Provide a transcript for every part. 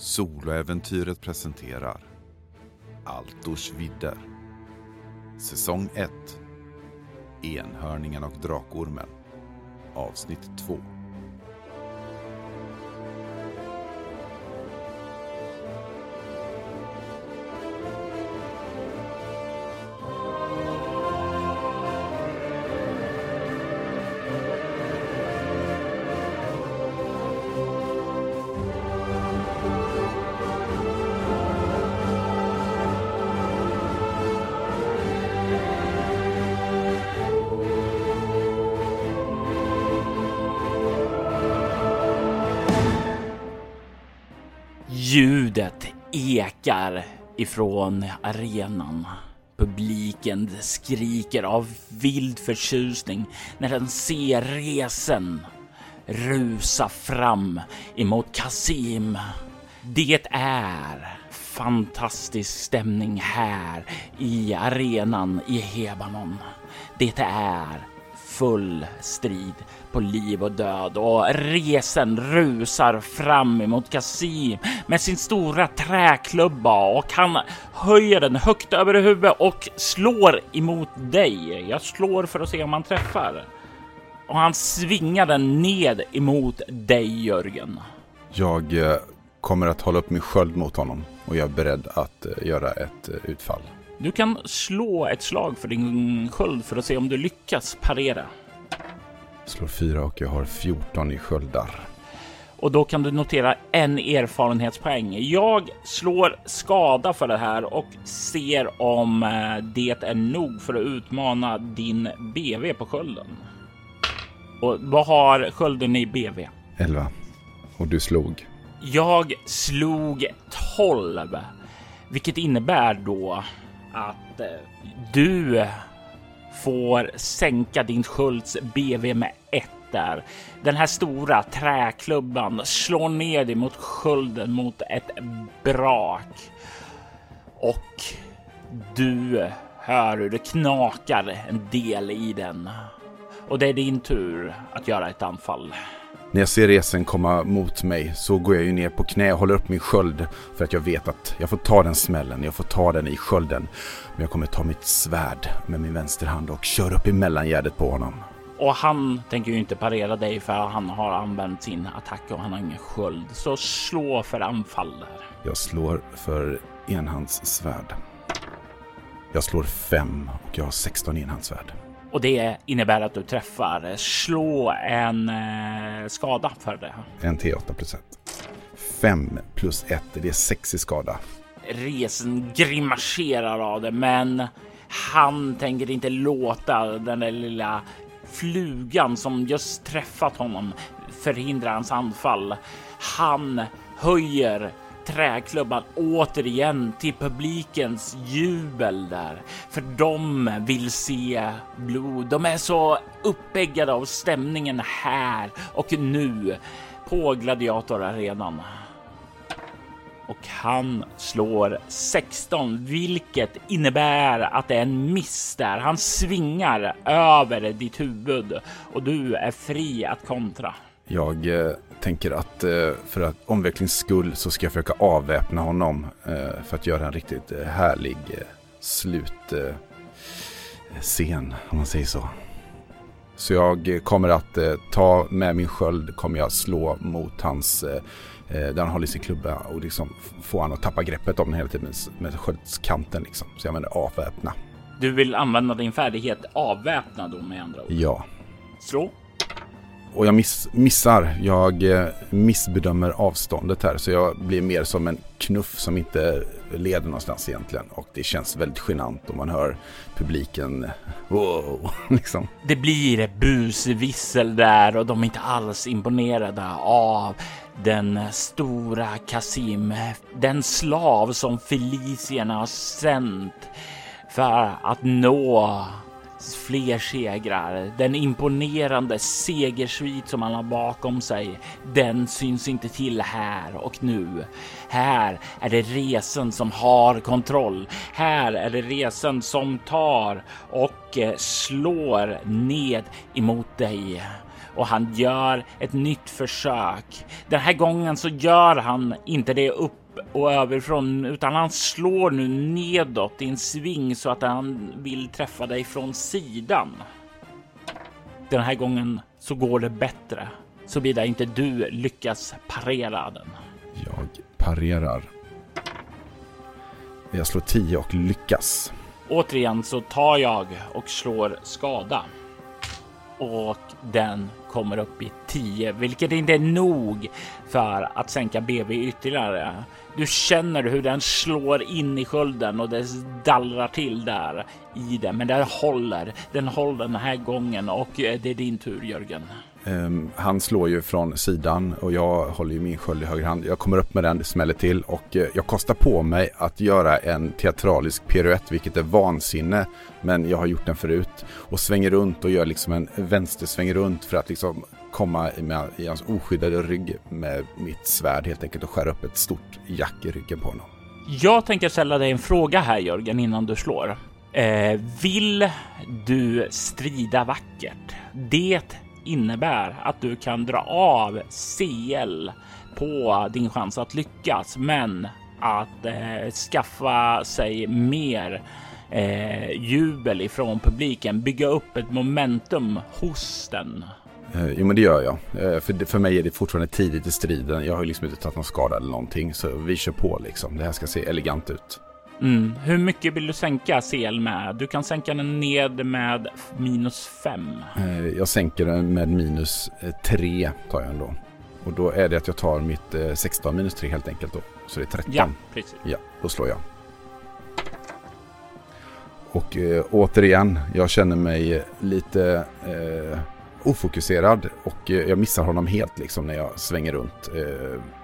Soloäventyret presenterar Altors vidder. Säsong 1 Enhörningen och Drakormen. Avsnitt 2 ifrån arenan. Publiken skriker av vild förtjusning när den ser resen rusa fram emot Kasim. Det är fantastisk stämning här i arenan i Hebanon. Det är full strid på liv och död och resen rusar fram emot Kasim med sin stora träklubba och han höjer den högt över huvudet och slår emot dig. Jag slår för att se om han träffar. Och han svingar den ned emot dig Jörgen. Jag eh, kommer att hålla upp min sköld mot honom och jag är beredd att eh, göra ett eh, utfall. Du kan slå ett slag för din sköld för att se om du lyckas parera. Slår fyra och jag har 14 i sköldar. Och då kan du notera en erfarenhetspoäng. Jag slår skada för det här och ser om eh, det är nog för att utmana din BV på skölden. Och vad har skölden i BV? 11. Och du slog. Jag slog 12, vilket innebär då att eh, du får sänka din skölds BV med ett där. Den här stora träklubban slår ner dig mot skölden mot ett brak. Och du hör hur det knakar en del i den. Och det är din tur att göra ett anfall. När jag ser resen komma mot mig så går jag ju ner på knä och håller upp min sköld för att jag vet att jag får ta den smällen, jag får ta den i skölden. Men jag kommer ta mitt svärd med min vänsterhand och köra upp i mellangärdet på honom. Och han tänker ju inte parera dig för han har använt sin attack och han har ingen sköld. Så slå för anfall där. Jag slår för enhandssvärd. Jag slår fem och jag har 16 enhandssvärd. Och det innebär att du träffar. Slå en eh, skada för det. En T8 plus 1. 5 plus 1, det är 6 i skada. Resen grimaserar av det, men han tänker inte låta den där lilla flugan som just träffat honom förhindra hans anfall. Han höjer träklubban återigen till publikens jubel där. För de vill se blod. De är så uppeggade av stämningen här och nu på gladiatorarenan. Och han slår 16, vilket innebär att det är en miss där. Han svingar över ditt huvud och du är fri att kontra. Jag eh, tänker att eh, för att omvecklings skull så ska jag försöka avväpna honom eh, för att göra en riktigt eh, härlig slutscen, om man säger så. Så jag kommer att ta med min sköld, kommer jag slå mot hans, där han håller sin klubba och liksom få han att tappa greppet om den hela tiden med, med sköldskanten liksom. Så jag använder avväpna. Du vill använda din färdighet avväpna då med andra ord? Ja. Slå. Och jag miss, missar. Jag eh, missbedömer avståndet här. Så jag blir mer som en knuff som inte leder någonstans egentligen. Och det känns väldigt genant om man hör publiken. Wow, liksom. Det blir busvissel där och de är inte alls imponerade av den stora Kasim. Den slav som Felicierna har sänt för att nå fler segrar. Den imponerande segersvit som han har bakom sig, den syns inte till här och nu. Här är det resen som har kontroll. Här är det resen som tar och eh, slår ned emot dig. och han gör ett nytt försök. Den här gången så gör han inte det upp och överifrån utan han slår nu nedåt i en sving så att han vill träffa dig från sidan. Den här gången så går det bättre såvida inte du lyckas parera den. Jag parerar. Jag slår 10 och lyckas. Återigen så tar jag och slår skada. Och den kommer upp i 10, vilket inte är nog för att sänka BB ytterligare. Du känner hur den slår in i skölden och det dallrar till där i den, men den håller. Den håller den här gången och eh, det är din tur Jörgen. Um, han slår ju från sidan och jag håller ju min sköld i höger hand. Jag kommer upp med den, det smäller till och uh, jag kostar på mig att göra en teatralisk piruett, vilket är vansinne. Men jag har gjort den förut och svänger runt och gör liksom en vänstersväng runt för att liksom komma med, i hans oskyddade rygg med mitt svärd helt enkelt och skära upp ett stort jack i ryggen på honom. Jag tänker ställa dig en fråga här Jörgen innan du slår. Eh, vill du strida vackert? Det innebär att du kan dra av CL på din chans att lyckas, men att eh, skaffa sig mer eh, jubel ifrån publiken, bygga upp ett momentum hos den. Eh, jo men det gör jag. Eh, för, för mig är det fortfarande tidigt i striden. Jag har liksom inte tagit någon skada eller någonting. Så vi kör på liksom. Det här ska se elegant ut. Mm. Hur mycket vill du sänka CL med? Du kan sänka den ned med minus 5. Eh, jag sänker den med minus 3 tar jag ändå. Och då är det att jag tar mitt 16 minus 3 helt enkelt då. Så det är 13. Ja, precis. Ja, då slår jag. Och äh, återigen, jag känner mig lite äh, ofokuserad och jag missar honom helt liksom när jag svänger runt.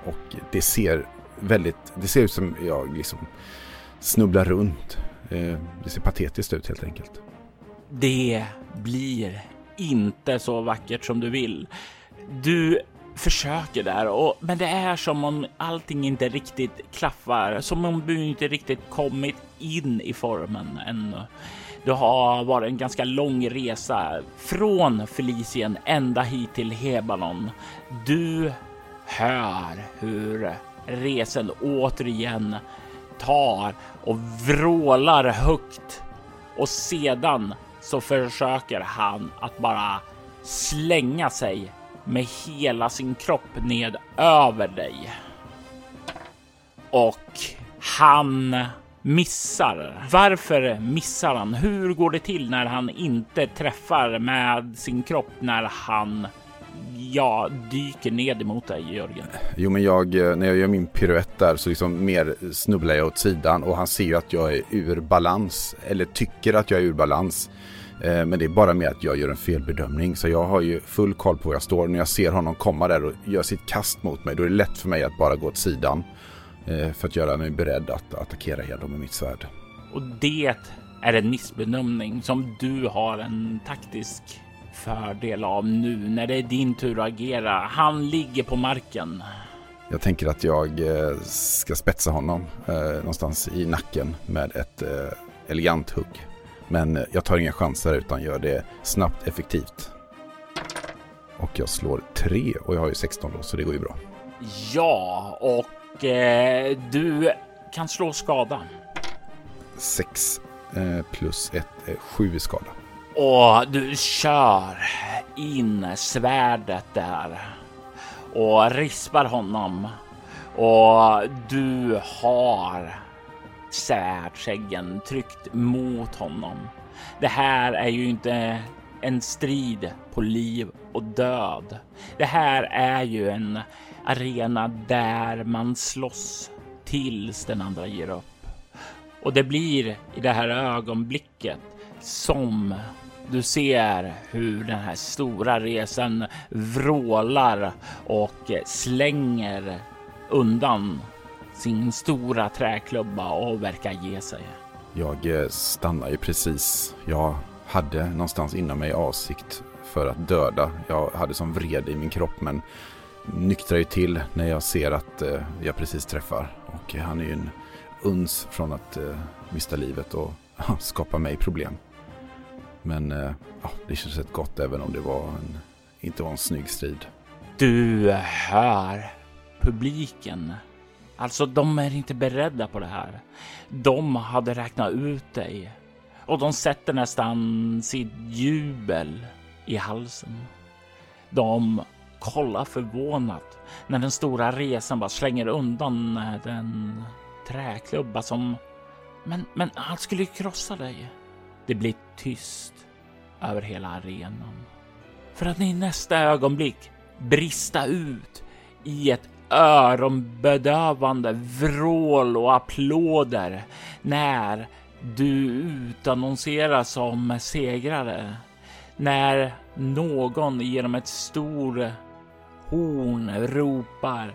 och det ser väldigt, det ser ut som jag liksom snubblar runt. Eh, det ser patetiskt ut helt enkelt. Det blir inte så vackert som du vill. Du försöker där, och, men det är som om allting inte riktigt klaffar, som om du inte riktigt kommit in i formen ännu. Det har varit en ganska lång resa från Felicien ända hit till Hebanon. Du hör hur resen återigen tar och vrålar högt och sedan så försöker han att bara slänga sig med hela sin kropp ned över dig. Och han missar. Varför missar han? Hur går det till när han inte träffar med sin kropp när han ja, dyker ned emot dig Jörgen? Jo, men jag, eh, när jag gör min piruett där så liksom mer snubblar jag åt sidan och han ser ju att jag är ur balans eller tycker att jag är ur balans. Eh, men det är bara med att jag gör en felbedömning. Så jag har ju full koll på var jag står. När jag ser honom komma där och gör sitt kast mot mig, då är det lätt för mig att bara gå åt sidan. Eh, för att göra mig beredd att attackera Hedon med mitt svärd. Och det är en missbedömning som du har en taktisk fördel av nu när det är din tur att agera. Han ligger på marken. Jag tänker att jag eh, ska spetsa honom någonstans i nacken med ett elegant hugg. Men jag tar inga chanser utan gör det snabbt, effektivt. Och jag slår 3 och jag har ju 16 då, så det går ju bra. Ja, och eh, du kan slå skada. 6 eh, plus 1 är 7 i skada. Och du kör in svärdet där och rispar honom. Och du har svärdsäggen tryckt mot honom. Det här är ju inte en strid på liv och död. Det här är ju en arena där man slåss tills den andra ger upp. Och det blir i det här ögonblicket som du ser hur den här stora resan vrålar och slänger undan sin stora träklubba och verkar ge sig. Jag eh, stannar ju precis. Jag hade någonstans inom mig avsikt för att döda. Jag hade som vrede i min kropp men nyktrar ju till när jag ser att eh, jag precis träffar. Och han är ju en uns från att eh, mista livet och skapa mig problem. Men eh, ja, det känns rätt gott även om det var en inte var en snygg strid. Du eh, hör publiken. Alltså, de är inte beredda på det här. De hade räknat ut dig och de sätter nästan sitt jubel i halsen. De kollar förvånat när den stora resan bara slänger undan eh, den träklubba som... Men, men han skulle ju krossa dig. Det blir tyst över hela arenan. För att i nästa ögonblick brista ut i ett öronbedövande vrål och applåder när du utannonseras som segrare. När någon genom ett stort horn ropar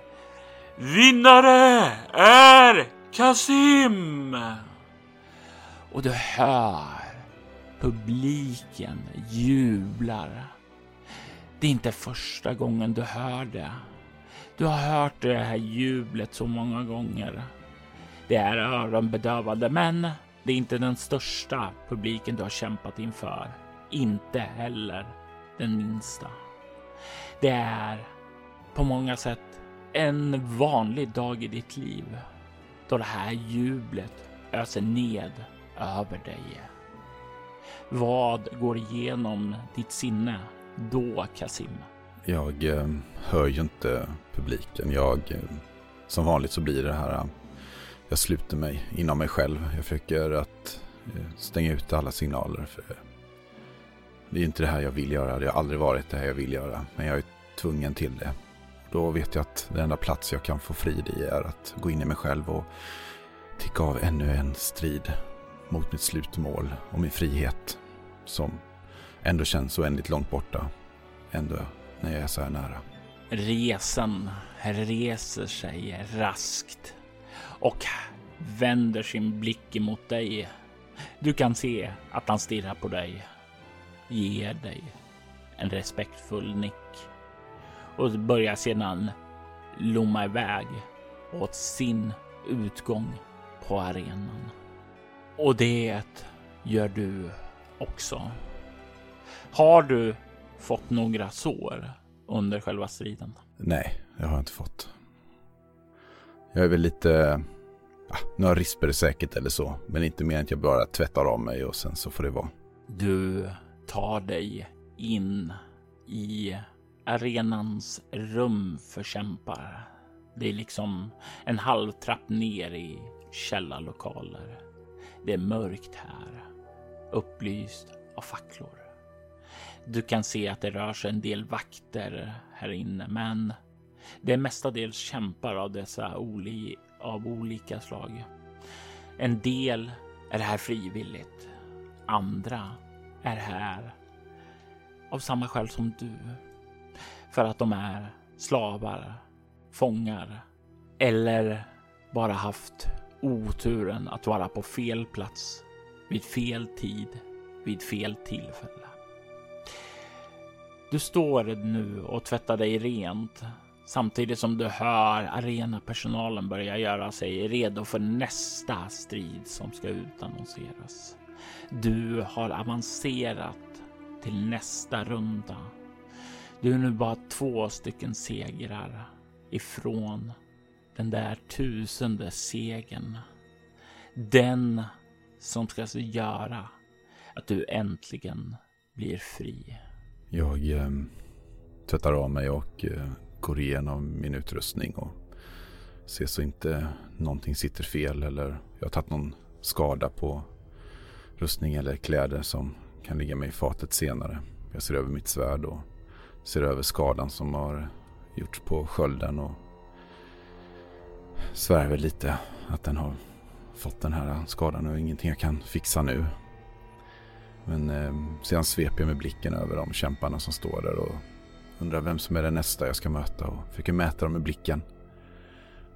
Vinnare är Kasim! Och du hör publiken jublar. Det är inte första gången du hör det. Du har hört det här jublet så många gånger. Det är öronbedövande, men det är inte den största publiken du har kämpat inför. Inte heller den minsta. Det är på många sätt en vanlig dag i ditt liv då det här jublet öser ned över dig. Vad går igenom ditt sinne då, Kasim? Jag eh, hör ju inte publiken. Jag, eh, som vanligt så blir det här, eh, jag sluter mig inom mig själv. Jag försöker att eh, stänga ut alla signaler. För det är inte det här jag vill göra. Det har aldrig varit det här jag vill göra. Men jag är tvungen till det. Då vet jag att den enda plats jag kan få frid i är att gå in i mig själv och ticka av ännu en strid mot mitt slutmål och min frihet som ändå känns oändligt långt borta. Ändå när jag är så här nära. Resan reser sig raskt och vänder sin blick emot dig. Du kan se att han stirrar på dig, ger dig en respektfull nick och börjar sedan lomma iväg åt sin utgång på arenan. Och det gör du också. Har du fått några sår under själva striden? Nej, jag har inte fått. Jag är väl lite... Ja, några risper säkert eller så. Men inte mer än att jag bara tvättar av mig och sen så får det vara. Du tar dig in i arenans rum för kämpar. Det är liksom en halv trapp ner i källarlokaler. Det är mörkt här, upplyst av facklor. Du kan se att det rör sig en del vakter här inne, men det är mestadels kämpar av dessa oli av olika slag. En del är här frivilligt. Andra är här av samma skäl som du. För att de är slavar, fångar eller bara haft oturen att vara på fel plats vid fel tid vid fel tillfälle. Du står nu och tvättar dig rent samtidigt som du hör arenapersonalen börja göra sig redo för nästa strid som ska utannonseras. Du har avancerat till nästa runda. Du är nu bara två stycken segrar ifrån den där tusende segern. Den som ska göra att du äntligen blir fri. Jag eh, tvättar av mig och eh, går igenom min utrustning och ser så inte någonting sitter fel eller jag har tagit någon skada på rustning eller kläder som kan ligga mig i fatet senare. Jag ser över mitt svärd och ser över skadan som har gjorts på skölden och svär väl lite att den har fått den här skadan och ingenting jag kan fixa nu. Men eh, sedan sveper jag med blicken över de kämparna som står där och undrar vem som är den nästa jag ska möta och försöker mäta dem med blicken.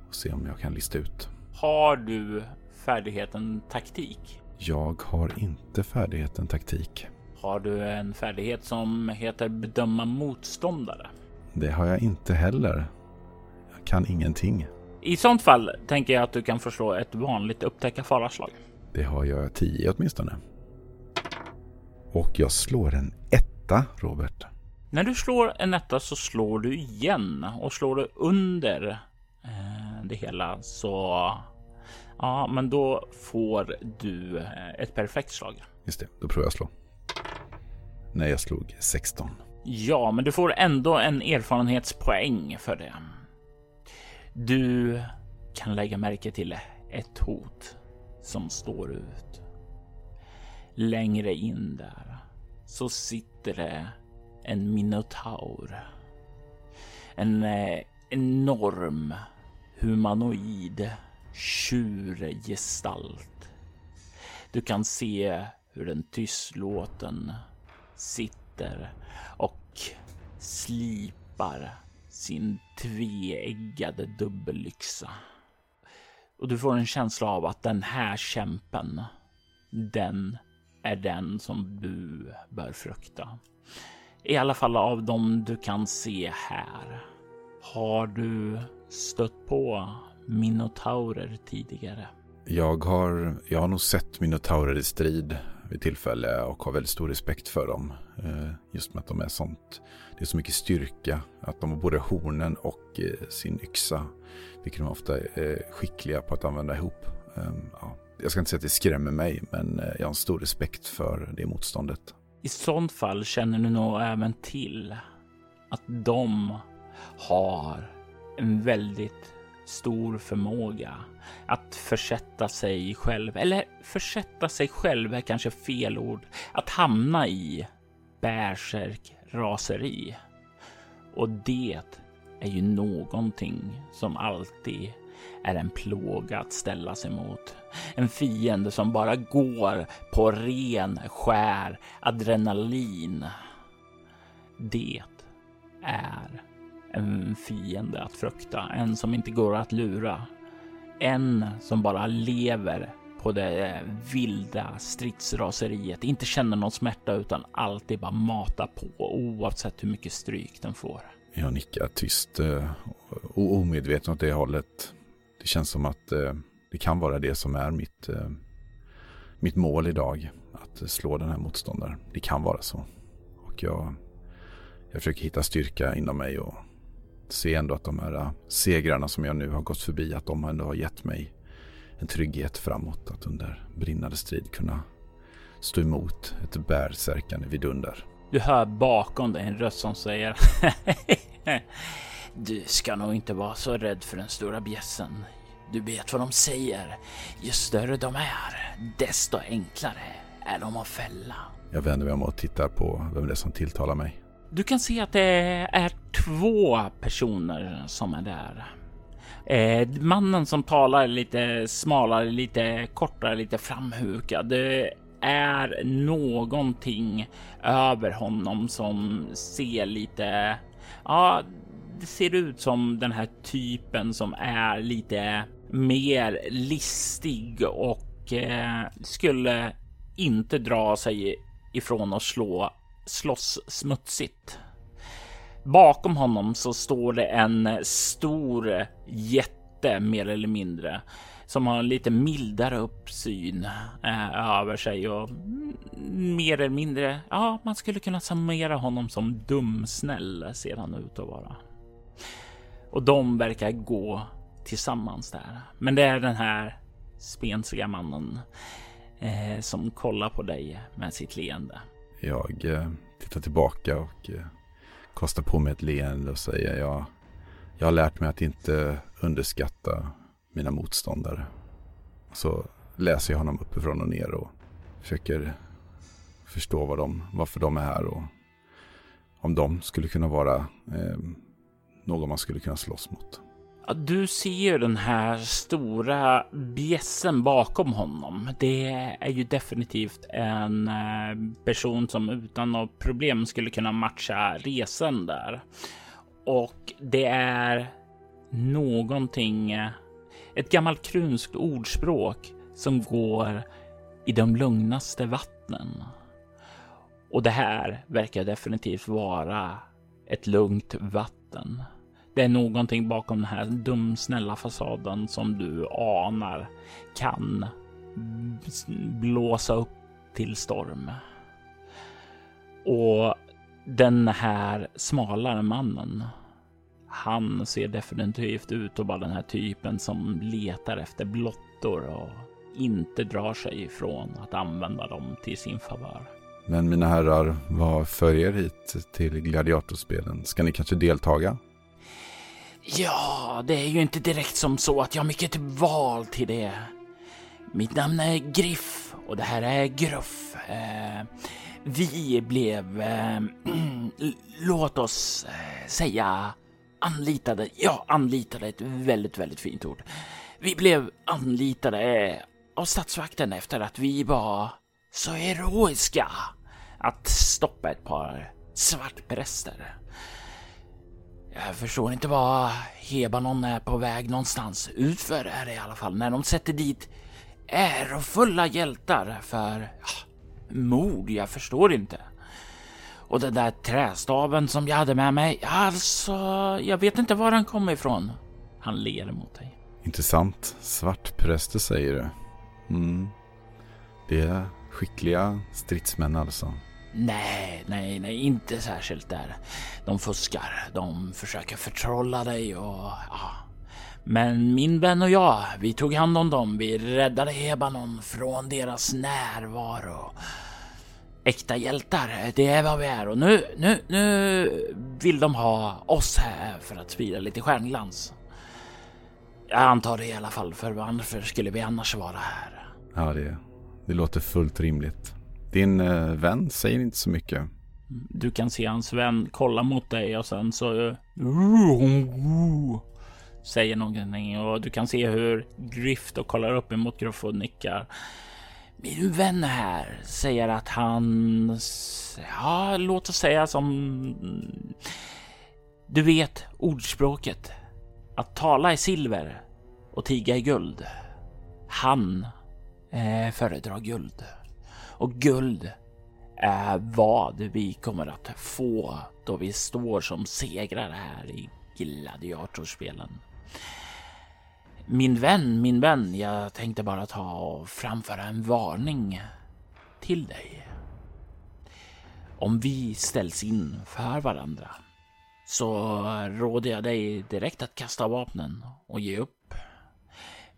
Och se om jag kan lista ut. Har du färdigheten taktik? Jag har inte färdigheten taktik. Har du en färdighet som heter bedöma motståndare? Det har jag inte heller. Jag kan ingenting. I sånt fall tänker jag att du kan förslå ett vanligt upptäcka faraslag. Det har jag tio åtminstone. Och jag slår en etta, Robert. När du slår en etta så slår du igen och slår du under eh, det hela så ja, men då får du eh, ett perfekt slag. Just det, då provar jag slå. Nej, jag slog 16. Ja, men du får ändå en erfarenhetspoäng för det. Du kan lägga märke till ett hot som står ut. Längre in där så sitter det en minotaur. En eh, enorm humanoid tjurgestalt. Du kan se hur den tystlåten sitter och slipar sin tveeggade dubbellyxa. Och du får en känsla av att den här kämpen, den är den som du bör frukta. I alla fall av dem du kan se här. Har du stött på minotaurer tidigare? Jag har, jag har nog sett minotaurer i strid vid tillfälle och har väldigt stor respekt för dem. Eh, just med att de är sånt. Det är så mycket styrka. Att de har både hornen och eh, sin yxa. Vilket de ofta är skickliga på att använda ihop. Ehm, ja. Jag ska inte säga att det skrämmer mig, men eh, jag har en stor respekt för det motståndet. I sånt fall känner du nog även till att de har en väldigt stor förmåga att försätta sig själv, eller försätta sig själv är kanske fel ord, att hamna i bärsärk raseri. Och det är ju någonting som alltid är en plåga att ställa sig mot. En fiende som bara går på ren skär adrenalin. Det är en fiende att frukta, en som inte går att lura. En som bara lever på det eh, vilda stridsraseriet, inte känner någon smärta utan alltid bara matar på oavsett hur mycket stryk den får. Jag nickar tyst eh, och omedveten åt det hållet. Det känns som att eh, det kan vara det som är mitt, mitt mål idag. Att slå den här motståndaren. Det kan vara så. Och jag, jag försöker hitta styrka inom mig och se ändå att de här segrarna som jag nu har gått förbi, att de ändå har gett mig en trygghet framåt. Att under brinnande strid kunna stå emot ett bärsärkande vidunder. Du hör bakom dig en röst som säger Du ska nog inte vara så rädd för den stora bjässen. Du vet vad de säger. Ju större de är, desto enklare är de att fälla. Jag vänder mig om och tittar på vem det är som tilltalar mig. Du kan se att det är två personer som är där. Eh, mannen som talar är lite smalare, lite kortare, lite framhukad. Det är någonting över honom som ser lite, ja, det ser ut som den här typen som är lite mer listig och eh, skulle inte dra sig ifrån att slå slåss smutsigt. Bakom honom så står det en stor jätte mer eller mindre som har en lite mildare uppsyn eh, över sig och mer eller mindre. Ja, man skulle kunna summera honom som dumsnäll ser han ut att vara. Och de verkar gå tillsammans där. Men det är den här spensiga mannen eh, som kollar på dig med sitt leende. Jag eh, tittar tillbaka och eh, kostar på mig ett leende och säger jag, jag har lärt mig att inte underskatta mina motståndare. Så läser jag honom uppifrån och ner och försöker förstå vad de, varför de är här och om de skulle kunna vara eh, någon man skulle kunna slåss mot. Du ser ju den här stora bjässen bakom honom. Det är ju definitivt en eh, person som utan något problem skulle kunna matcha resan där. Och det är någonting, eh, ett gammalt krunskt ordspråk som går i de lugnaste vattnen. Och det här verkar definitivt vara ett lugnt vatten. Det är någonting bakom den här dumsnälla fasaden som du anar kan blåsa upp till storm. Och Den här smalare mannen. Han ser definitivt ut att vara den här typen som letar efter blottor och inte drar sig ifrån att använda dem till sin favör. Men mina herrar, vad för er hit till gladiatorspelen? Ska ni kanske deltaga? Ja, det är ju inte direkt som så att jag har mycket typ val till det. Mitt namn är Griff och det här är Gruff. Eh, vi blev, eh, låt oss eh, säga anlitade, ja anlitade, är ett väldigt, väldigt fint ord. Vi blev anlitade eh, av statsvakten efter att vi var så heroiska att stoppa ett par svartpräster. Jag förstår inte vad Hebanon är på väg någonstans. Utför är det i alla fall när de sätter dit ärofulla hjältar för ja, mord. Jag förstår inte. Och den där trästaven som jag hade med mig, alltså, jag vet inte var den kom ifrån. Han ler mot dig. Intressant. Svartpräster säger du. Mm. Det är skickliga stridsmän alltså. Nej, nej, nej, inte särskilt där. De fuskar, de försöker förtrolla dig och ja. Men min vän och jag, vi tog hand om dem. Vi räddade Hebanon från deras närvaro. Äkta hjältar, det är vad vi är och nu, nu, nu vill de ha oss här för att sprida lite stjärnglans. Jag antar det i alla fall, för varför skulle vi annars vara här? Ja, det, det låter fullt rimligt. Din eh, vän säger inte så mycket. Du kan se hans vän kolla mot dig och sen så säger någonting och du kan se hur Grift och kollar upp emot Gruff och nickar. Min vän här säger att han, ja, låt oss säga som du vet ordspråket. Att tala i silver och tiga i guld. Han eh, föredrar guld. Och guld är vad vi kommer att få då vi står som segrare här i gladiatorspelen. Min vän, min vän, jag tänkte bara ta och framföra en varning till dig. Om vi ställs in för varandra så råder jag dig direkt att kasta vapnen och ge upp.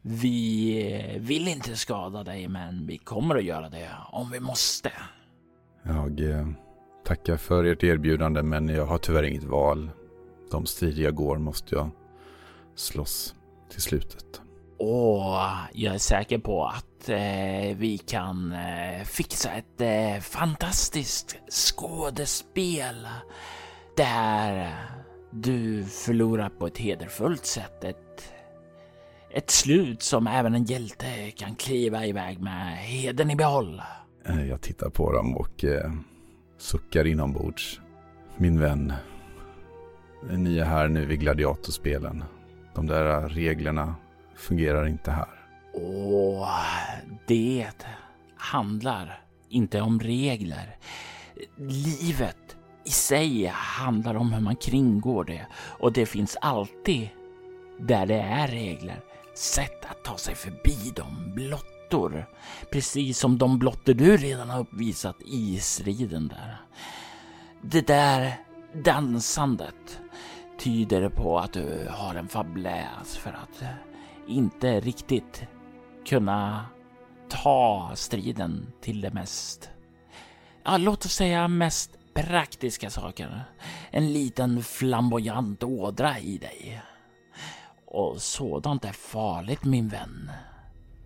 Vi vill inte skada dig, men vi kommer att göra det om vi måste. Jag eh, tackar för ert erbjudande, men jag har tyvärr inget val. De strider jag går måste jag slåss till slutet. Och jag är säker på att eh, vi kan eh, fixa ett eh, fantastiskt skådespel där du förlorar på ett hederfullt sätt. Ett, ett slut som även en hjälte kan kliva iväg med heden i behåll. Eh, jag tittar på dem och eh, suckar inombords. Min vän, ni är här nu vid gladiatorspelen. De där reglerna fungerar inte här. Och det handlar inte om regler. Livet i sig handlar om hur man kringgår det och det finns alltid där det är regler sätt att ta sig förbi de blottor. Precis som de blottor du redan har uppvisat i striden där. Det där dansandet tyder på att du har en fabläs för att inte riktigt kunna ta striden till det mest, ja, låt oss säga mest praktiska saker. En liten flamboyant ådra i dig. Och sådant är farligt min vän.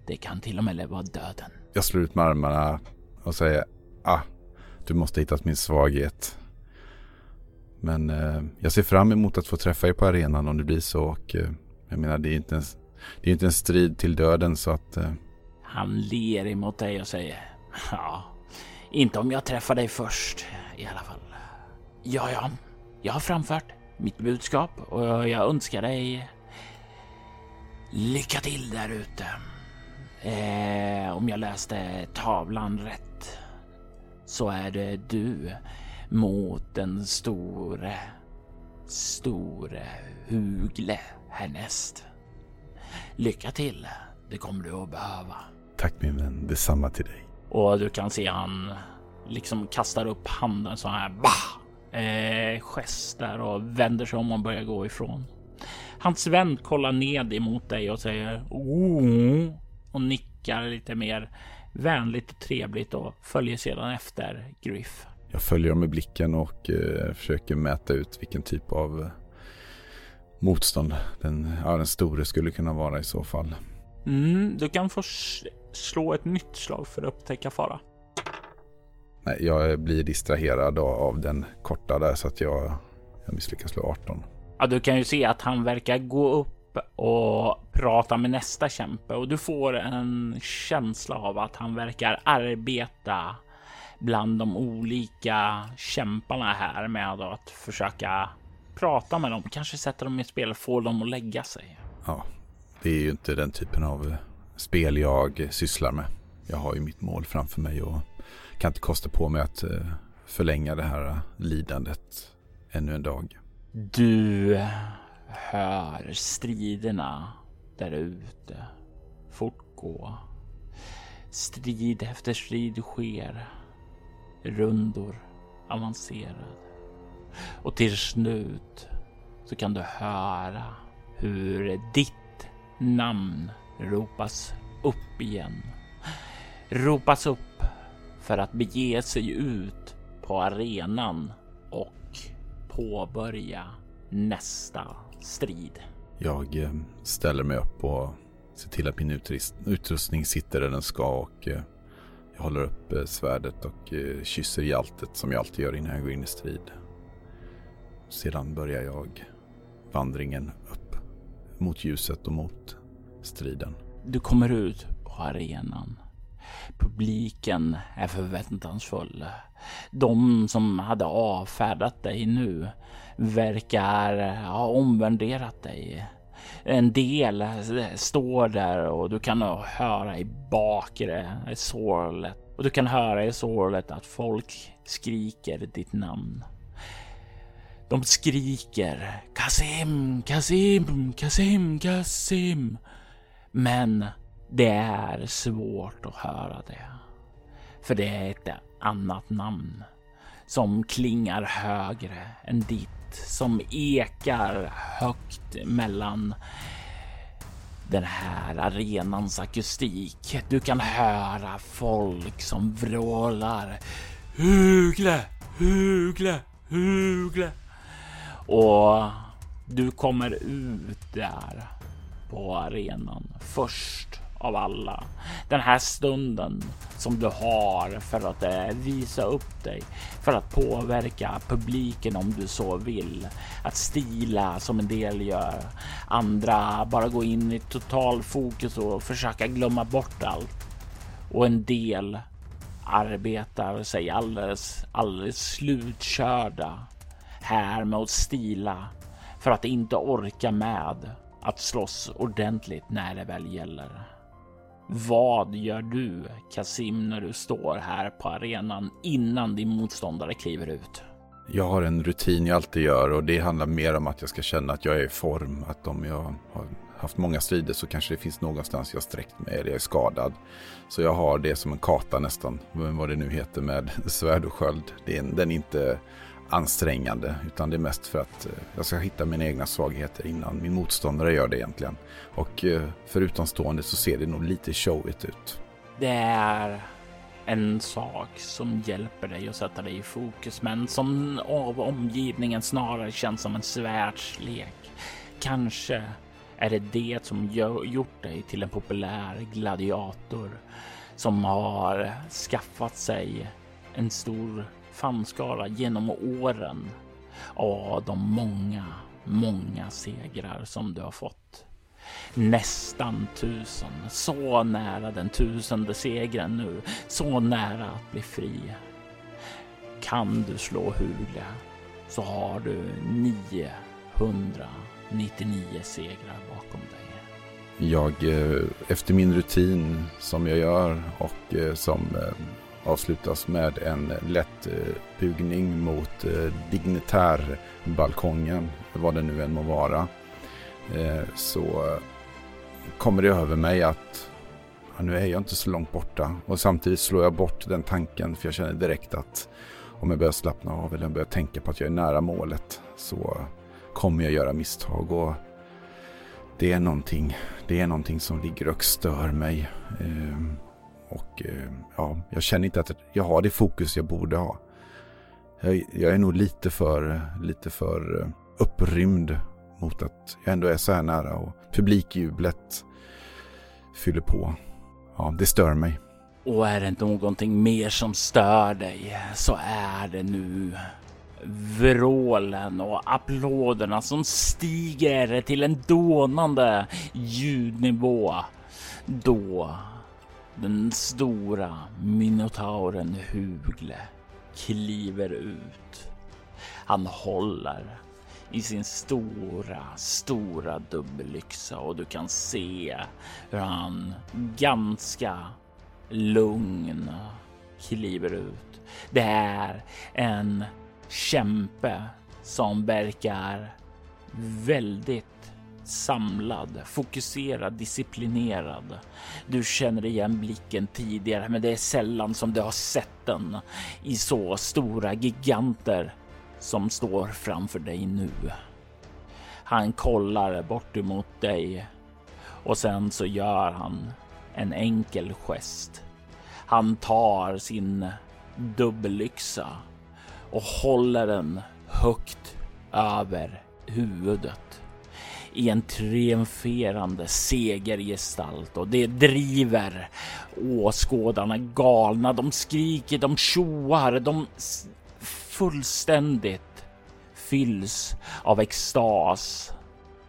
Det kan till och med vara döden. Jag slår ut med armarna och säger ah, du måste hittat min svaghet. Men eh, jag ser fram emot att få träffa er på arenan om det blir så. Och, eh, jag menar, det är inte en, det är inte en strid till döden så att... Eh... Han ler emot dig och säger ja, inte om jag träffar dig först i alla fall. Ja, ja, jag har framfört mitt budskap och jag önskar dig lycka till där ute. Eh, om jag läste tavlan rätt så är det du mot den store, store Hugle härnäst. Lycka till, det kommer du att behöva. Tack min vän, detsamma till dig. Och du kan se han liksom kastar upp handen så här. Bah! eh, gester och vänder sig om och börjar gå ifrån. Hans vän kollar ned emot dig och säger oh, och nickar lite mer vänligt och trevligt och följer sedan efter Griff. Jag följer med blicken och eh, försöker mäta ut vilken typ av motstånd den, ja, den store skulle kunna vara i så fall. Mm, du kan få slå ett nytt slag för att upptäcka fara. Nej, jag blir distraherad av den korta där så att jag, jag misslyckas slå 18. Ja, du kan ju se att han verkar gå upp och prata med nästa kämpe och du får en känsla av att han verkar arbeta bland de olika kämparna här med att försöka prata med dem, kanske sätta dem i spel, få dem att lägga sig. Ja, det är ju inte den typen av eh, spel jag sysslar med. Jag har ju mitt mål framför mig och kan inte kosta på mig att eh, förlänga det här eh, lidandet ännu en dag. Du hör striderna där ute fortgå. Strid efter strid sker. Rundor avancerade. Och till slut så kan du höra hur ditt namn ropas upp igen. Ropas upp för att bege sig ut på arenan påbörja nästa strid. Jag eh, ställer mig upp och ser till att min utrustning sitter där den ska och eh, jag håller upp eh, svärdet och kysser hjältet som jag alltid gör innan jag går in i strid. Sedan börjar jag vandringen upp mot ljuset och mot striden. Du kommer ut på arenan. Publiken är förväntansfull. De som hade avfärdat dig nu verkar ha omvärderat dig. En del står där och du kan höra i bakre sorlet och du kan höra i sorlet att folk skriker ditt namn. De skriker Kasim, Kasim, Kasim, Kasim. Men det är svårt att höra det. För det är ett annat namn som klingar högre än ditt, som ekar högt mellan den här arenans akustik. Du kan höra folk som vrålar Hugle, Hugle, Hugle. Och du kommer ut där på arenan först av alla. Den här stunden som du har för att eh, visa upp dig, för att påverka publiken om du så vill. Att stila som en del gör. Andra bara gå in i total fokus och försöka glömma bort allt. Och en del arbetar sig alldeles, alldeles slutkörda här med att stila för att inte orka med att slåss ordentligt när det väl gäller. Vad gör du, Kasim, när du står här på arenan innan din motståndare kliver ut? Jag har en rutin jag alltid gör och det handlar mer om att jag ska känna att jag är i form. Att om jag har haft många strider så kanske det finns någonstans jag sträckt mig eller jag är skadad. Så jag har det som en kata nästan, vad det nu heter med svärd och sköld. Den är inte ansträngande utan det är mest för att eh, jag ska hitta mina egna svagheter innan min motståndare gör det egentligen. Och eh, för utomstående så ser det nog lite showigt ut. Det är en sak som hjälper dig att sätta dig i fokus men som av omgivningen snarare känns som en svärdslek. Kanske är det det som gjort dig till en populär gladiator som har skaffat sig en stor fanskara genom åren av de många, många segrar som du har fått. Nästan tusen, så nära den tusende segern nu, så nära att bli fri. Kan du slå hule så har du 999 segrar bakom dig. Jag, eh, efter min rutin som jag gör och eh, som eh, avslutas med en lätt bugning mot eh, dignitärbalkongen, vad det nu än må vara. Eh, så kommer det över mig att ja, nu är jag inte så långt borta och samtidigt slår jag bort den tanken för jag känner direkt att om jag börjar slappna av eller börjar tänka på att jag är nära målet så kommer jag göra misstag och det är någonting, det är någonting som ligger och stör mig. Ehm, och eh, ja, jag känner inte att jag har det fokus jag borde ha. Jag, jag är nog lite för, lite för eh, upprymd mot att jag ändå är så här nära och publikjublet fyller på. Ja, det stör mig. Och är det någonting mer som stör dig så är det nu vrålen och applåderna som stiger till en dånande ljudnivå då den stora minotauren Hugle kliver ut. Han håller i sin stora, stora dubbelyxa och du kan se hur han ganska lugn kliver ut. Det är en kämpe som verkar väldigt samlad, fokuserad, disciplinerad. Du känner igen blicken tidigare, men det är sällan som du har sett den i så stora giganter som står framför dig nu. Han kollar bort emot dig och sen så gör han en enkel gest. Han tar sin dubbelyxa och håller den högt över huvudet i en triumferande segergestalt. Och det driver åskådarna galna. De skriker, de tjoar, de fullständigt fylls av extas.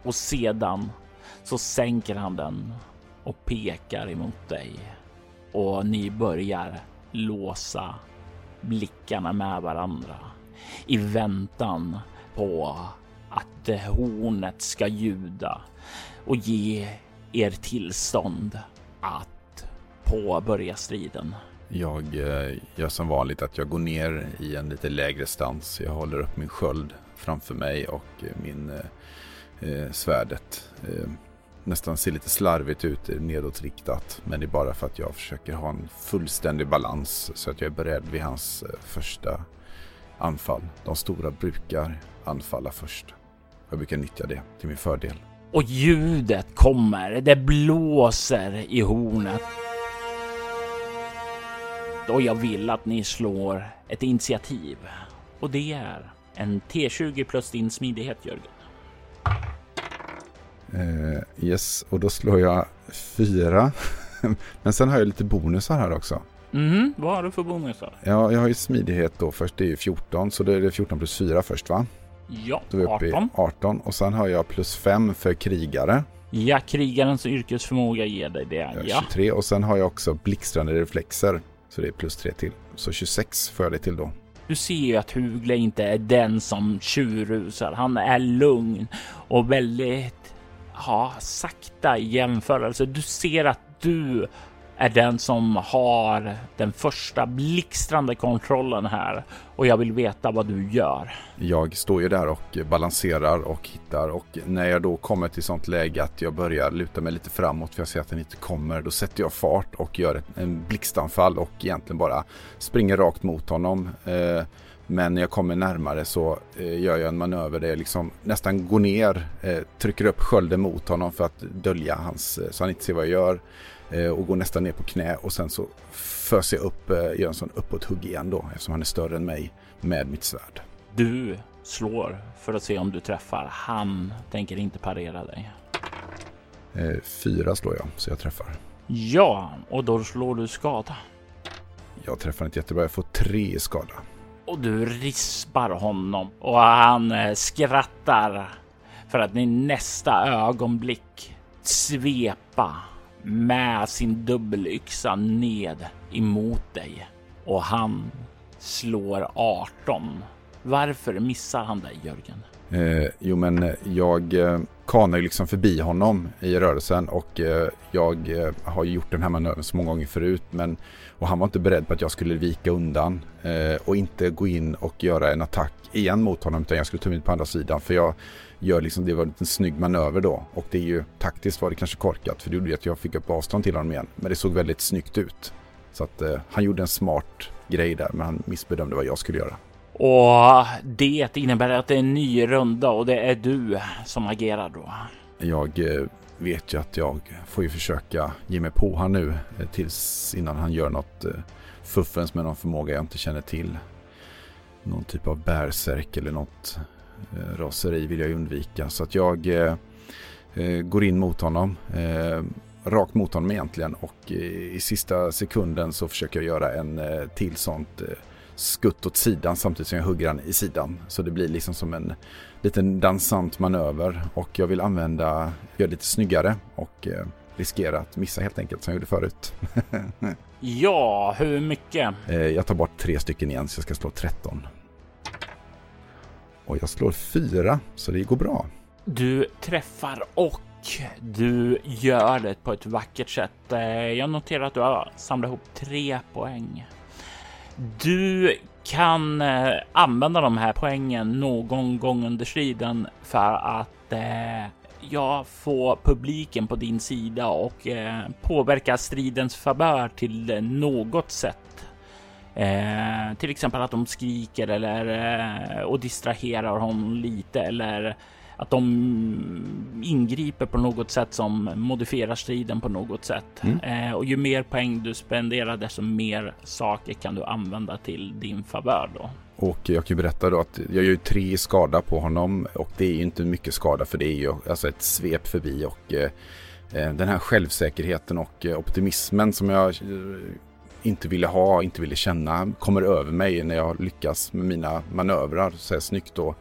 Och sedan så sänker han den och pekar emot dig. Och ni börjar låsa blickarna med varandra i väntan på att eh, hornet ska ljuda och ge er tillstånd att påbörja striden. Jag eh, gör som vanligt att jag går ner i en lite lägre stans. Jag håller upp min sköld framför mig och eh, min eh, svärdet. Eh, nästan ser lite slarvigt ut nedåtriktat. Men det är bara för att jag försöker ha en fullständig balans så att jag är beredd vid hans första anfall. De stora brukar anfalla först. Jag brukar nyttja det till min fördel. Och ljudet kommer. Det blåser i hornet. Och jag vill att ni slår ett initiativ. Och det är en T20 plus din smidighet Jörgen. Uh, yes, och då slår jag fyra. Men sen har jag lite bonusar här också. Mm, vad har du för bonusar? Ja, jag har ju smidighet då först. Det är ju 14, så det är 14 plus 4 först va? Ja, då är vi uppe 18. I 18. Och sen har jag plus 5 för krigare. Ja, krigarens yrkesförmåga ger dig det. Ja, 23 och sen har jag också blixtrande reflexer. Så det är plus 3 till. Så 26 får jag det till då. Du ser ju att Hugle inte är den som tjurrusar. Han är lugn och väldigt ja, sakta i jämförelse. Du ser att du är den som har den första blixtrande kontrollen här och jag vill veta vad du gör. Jag står ju där och balanserar och hittar och när jag då kommer till sånt läge att jag börjar luta mig lite framåt för jag ser att den inte kommer. Då sätter jag fart och gör en blixtanfall och egentligen bara springer rakt mot honom. Eh, men när jag kommer närmare så eh, gör jag en manöver där jag liksom nästan går ner, eh, trycker upp skölden mot honom för att dölja hans, eh, så han inte ser vad jag gör. Eh, och går nästan ner på knä och sen så föser jag upp, eh, gör en sån uppåt-hugg igen då eftersom han är större än mig med mitt svärd. Du slår för att se om du träffar. Han tänker inte parera dig. Eh, fyra slår jag så jag träffar. Ja, och då slår du skada. Jag träffar inte jättebra. Jag får tre i skada och du rispar honom och han eh, skrattar för att i nästa ögonblick svepa med sin dubbelyxa ned emot dig och han slår 18. Varför missar han dig Jörgen? Eh, jo men eh, jag eh, kanar ju liksom förbi honom i rörelsen och eh, jag eh, har gjort den här manövern så många gånger förut men och han var inte beredd på att jag skulle vika undan eh, och inte gå in och göra en attack igen mot honom utan jag skulle ta mig på andra sidan för jag gör liksom, det var en snygg manöver då och det är ju taktiskt var det kanske korkat för det gjorde att jag fick upp avstånd till honom igen men det såg väldigt snyggt ut. Så att eh, han gjorde en smart grej där, men han missbedömde vad jag skulle göra. Och det innebär att det är en ny runda och det är du som agerar då. Jag eh, vet ju att jag får ju försöka ge mig på han nu eh, tills innan han gör något eh, fuffens med någon förmåga jag inte känner till. Någon typ av bärsärk eller något raseri vill jag undvika. Så att jag går in mot honom. Rakt mot honom egentligen och i sista sekunden så försöker jag göra en till sånt skutt åt sidan samtidigt som jag hugger han i sidan. Så det blir liksom som en liten dansant manöver och jag vill använda, göra det lite snyggare och eh, riskera att missa helt enkelt som jag gjorde förut. ja, hur mycket? Eh, jag tar bort tre stycken igen så jag ska slå 13. Och jag slår fyra så det går bra. Du träffar och du gör det på ett vackert sätt. Eh, jag noterar att du har samlat ihop tre poäng. Du kan eh, använda de här poängen någon gång under striden för att eh, jag få publiken på din sida och eh, påverka stridens favör till något sätt. Eh, till exempel att de skriker eller eh, och distraherar honom lite eller att de ingriper på något sätt som modifierar striden på något sätt. Mm. Eh, och ju mer poäng du spenderar, desto mer saker kan du använda till din favör då. Och jag kan ju berätta då att jag gör ju tre skada på honom och det är ju inte mycket skada för det är ju alltså ett svep förbi och eh, eh den här självsäkerheten och eh, optimismen som jag eh, inte ville ha, inte ville känna kommer över mig när jag lyckas med mina manövrar så här snyggt då.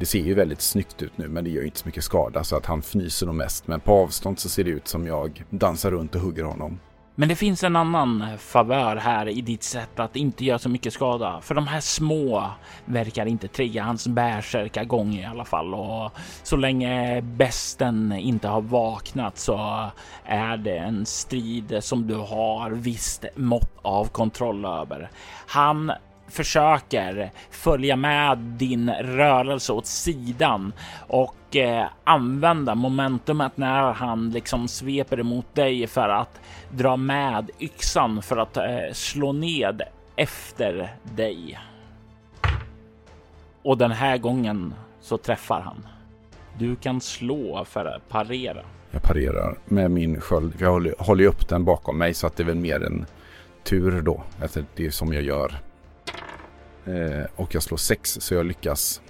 Det ser ju väldigt snyggt ut nu men det gör ju inte så mycket skada så att han fnyser nog mest. Men på avstånd så ser det ut som jag dansar runt och hugger honom. Men det finns en annan favör här i ditt sätt att inte göra så mycket skada. För de här små verkar inte trigga hans gång i alla fall. Och så länge besten inte har vaknat så är det en strid som du har visst mått av kontroll över. Han försöker följa med din rörelse åt sidan och eh, använda momentumet när han liksom sveper emot dig för att dra med yxan för att eh, slå ned efter dig. Och den här gången så träffar han. Du kan slå för att parera. Jag parerar med min sköld. Jag håller, håller upp den bakom mig så att det är väl mer en tur då. Alltså det är som jag gör och jag slår sex så jag lyckas.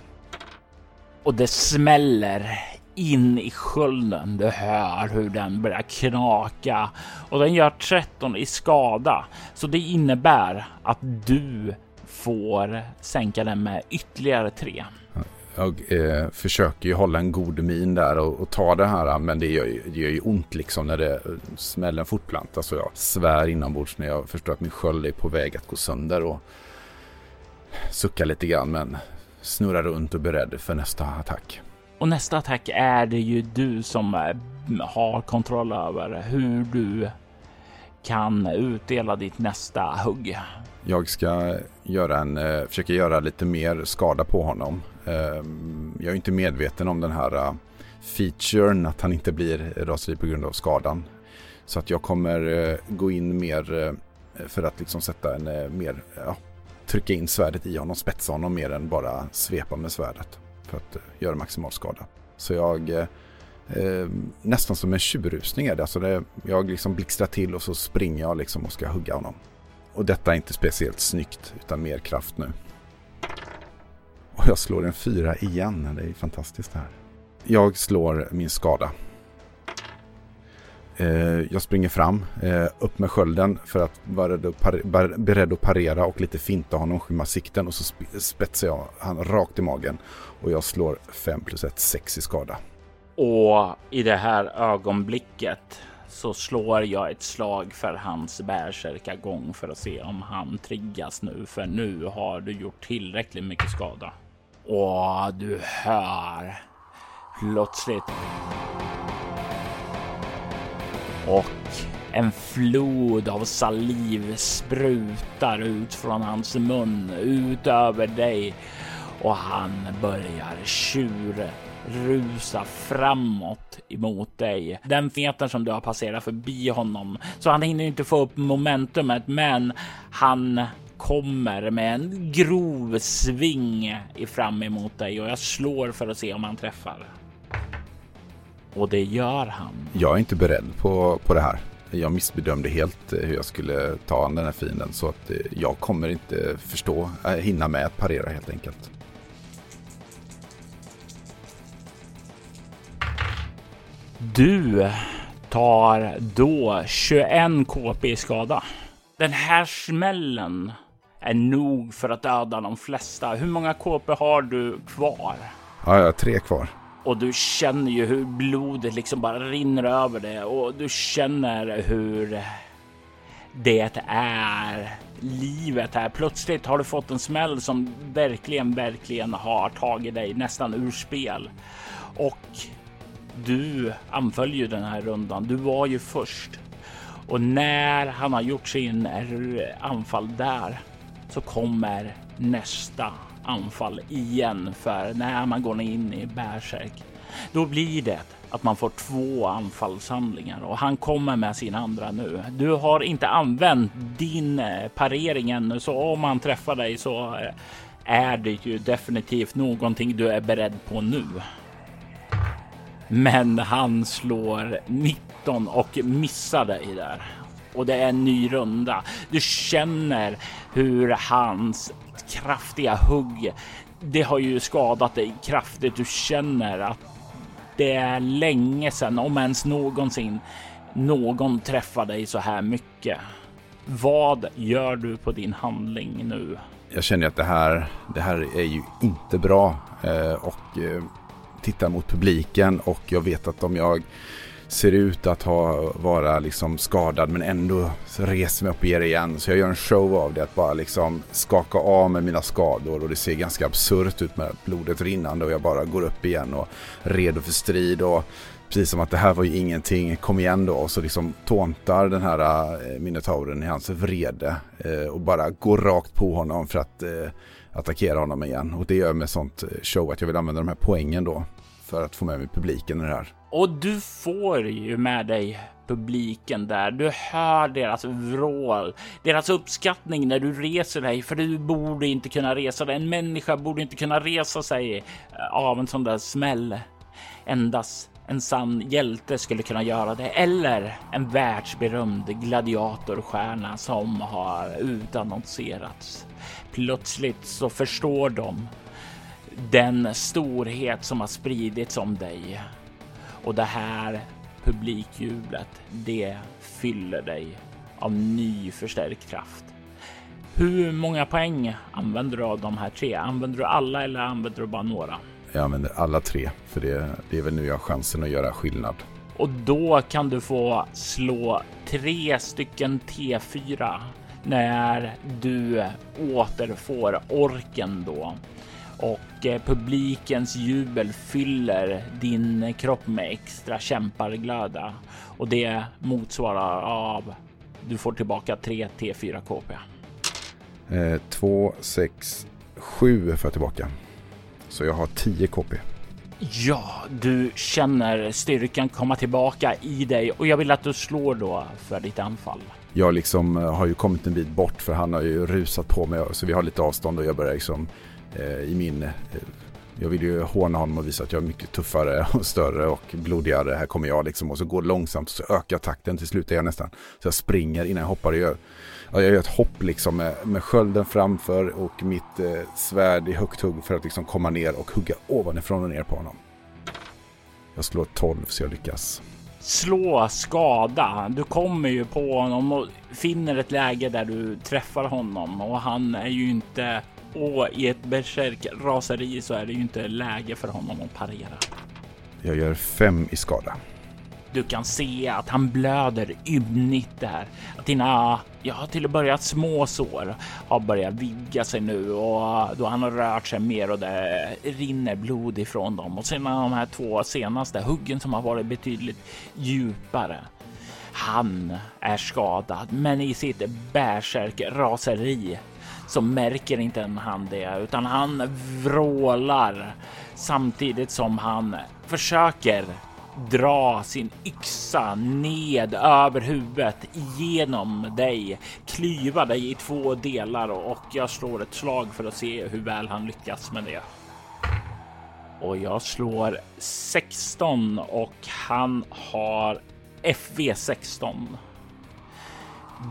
Och det smäller in i skölden. Du hör hur den börjar knaka och den gör 13 i skada. Så det innebär att du får sänka den med ytterligare tre. Jag eh, försöker ju hålla en god min där och, och ta det här men det gör, ju, det gör ju ont liksom när det smäller fortplantas. Så jag svär inombords när jag förstår att min sköld är på väg att gå sönder. Och suckar lite grann men snurrar runt och beredd för nästa attack. Och nästa attack är det ju du som eh, har kontroll över hur du kan utdela ditt nästa hugg. Jag ska göra en, eh, försöka göra lite mer skada på honom. Eh, jag är inte medveten om den här uh, featuren att han inte blir raseri på grund av skadan. Så att jag kommer gå in mer för att liksom sätta en mer ja, trycka in svärdet i honom, spetsa honom mer än bara svepa med svärdet för att uh, göra maximal skada. Så jag, uh, nästan som en tjurrusning är det, alltså det, jag liksom blixtrar till och så springer jag liksom och ska hugga honom. Och detta är inte speciellt snyggt utan mer kraft nu. Och jag slår en fyra igen, det är fantastiskt det här. Jag slår min skada Eh, jag springer fram, eh, upp med skölden för att vara beredd att parera och lite finta honom, skymma sikten och så spetsar jag han rakt i magen och jag slår 5 plus 1, 6 i skada. Och i det här ögonblicket så slår jag ett slag för hans bärsärkagång för att se om han triggas nu, för nu har du gjort tillräckligt mycket skada. Och du hör plötsligt och en flod av saliv sprutar ut från hans mun ut över dig och han börjar tjure rusa framåt emot dig. Den meter som du har passerat förbi honom så han hinner inte få upp momentumet, men han kommer med en grov sving fram emot dig och jag slår för att se om han träffar. Och det gör han. Jag är inte beredd på, på det här. Jag missbedömde helt eh, hur jag skulle ta an den här fienden så att eh, jag kommer inte förstå, äh, hinna med att parera helt enkelt. Du tar då 21 KP i skada. Den här smällen är nog för att döda de flesta. Hur många KP har du kvar? Ja, jag har tre kvar. Och du känner ju hur blodet liksom bara rinner över det och du känner hur det är livet här. Plötsligt har du fått en smäll som verkligen, verkligen har tagit dig nästan ur spel. Och du anföll ju den här rundan. Du var ju först. Och när han har gjort sin anfall där så kommer nästa anfall igen. För när man går in i bärsärk, då blir det att man får två anfallshandlingar och han kommer med sin andra nu. Du har inte använt din eh, parering ännu, så om han träffar dig så eh, är det ju definitivt någonting du är beredd på nu. Men han slår 19 och missar dig där. Och det är en ny runda. Du känner hur hans kraftiga hugg, det har ju skadat dig kraftigt. Du känner att det är länge sedan, om ens någonsin, någon träffar dig så här mycket. Vad gör du på din handling nu? Jag känner att det här, det här är ju inte bra eh, och eh, tittar mot publiken och jag vet att om jag ser ut att ha, vara liksom skadad men ändå reser mig upp och ger igen. Så jag gör en show av det, att bara liksom skaka av med mina skador och det ser ganska absurt ut med blodet rinnande och jag bara går upp igen och redo för strid och precis som att det här var ju ingenting, kom igen då och så liksom tåntar den här äh, minotauren i hans vrede äh, och bara går rakt på honom för att äh, attackera honom igen och det gör med sånt show att jag vill använda de här poängen då för att få med mig publiken i det här. Och du får ju med dig publiken där. Du hör deras vrål, deras uppskattning när du reser dig, för du borde inte kunna resa dig. En människa borde inte kunna resa sig eh, av en sån där smäll. Endast en sann hjälte skulle kunna göra det eller en världsberömd gladiatorstjärna som har utannonserats. Plötsligt så förstår de den storhet som har spridits om dig och det här publikjublet, det fyller dig av ny förstärkt kraft. Hur många poäng använder du av de här tre? Använder du alla eller använder du bara några? Jag använder alla tre, för det, det är väl nu jag har chansen att göra skillnad. Och då kan du få slå tre stycken T4 när du återfår orken då och eh, publikens jubel fyller din kropp med extra kämparglöda och det motsvarar av du får tillbaka 3 T4 KP. 2, 6, 7 får jag tillbaka. Så jag har 10 KP. Ja, du känner styrkan komma tillbaka i dig och jag vill att du slår då för ditt anfall. Jag liksom eh, har ju kommit en bit bort för han har ju rusat på mig så vi har lite avstånd och jag börjar liksom Eh, i min... Eh, jag vill ju håna honom och visa att jag är mycket tuffare och större och blodigare. Här kommer jag liksom och så går det långsamt och så ökar takten. Till slut är jag nästan så jag springer innan jag hoppar. Jag gör, jag gör ett hopp liksom med, med skölden framför och mitt eh, svärd i högt hugg för att liksom komma ner och hugga ovanifrån och ner på honom. Jag slår 12 så jag lyckas slå skada. Du kommer ju på honom och finner ett läge där du träffar honom och han är ju inte och i ett berserk raseri så är det ju inte läge för honom att parera. Jag gör fem i skada. Du kan se att han blöder ymnigt där. Att dina, ja till att börja små sår har börjat vidga sig nu och då han har rört sig mer och det rinner blod ifrån dem. Och sen de här två senaste huggen som har varit betydligt djupare. Han är skadad, men i sitt bärsärk raseri så märker inte han det, utan han vrålar samtidigt som han försöker dra sin yxa ned över huvudet genom dig, klyva dig i två delar och jag slår ett slag för att se hur väl han lyckas med det. Och jag slår 16 och han har FV 16.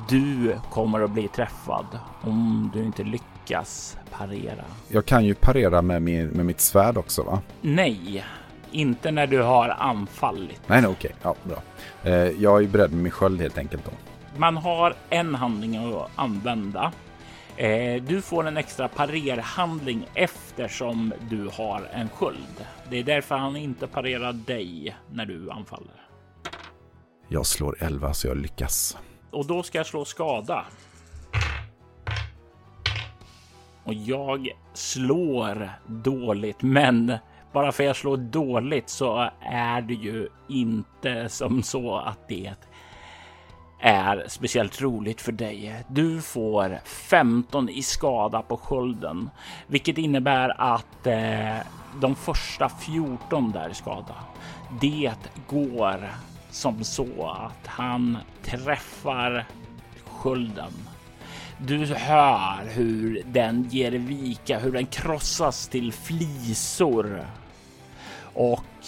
Du kommer att bli träffad om du inte lyckas parera. Jag kan ju parera med, min, med mitt svärd också va? Nej, inte när du har anfallit. Nej, nej okej. Ja, bra. Eh, jag är beredd med min sköld helt enkelt då. Man har en handling att använda. Eh, du får en extra parerhandling eftersom du har en sköld. Det är därför han inte parerar dig när du anfaller. Jag slår 11 så jag lyckas. Och då ska jag slå skada. Och jag slår dåligt, men bara för att jag slår dåligt så är det ju inte som så att det är speciellt roligt för dig. Du får 15 i skada på skölden, vilket innebär att eh, de första 14 där i skada, det går som så att han träffar skölden. Du hör hur den ger vika, hur den krossas till flisor. Och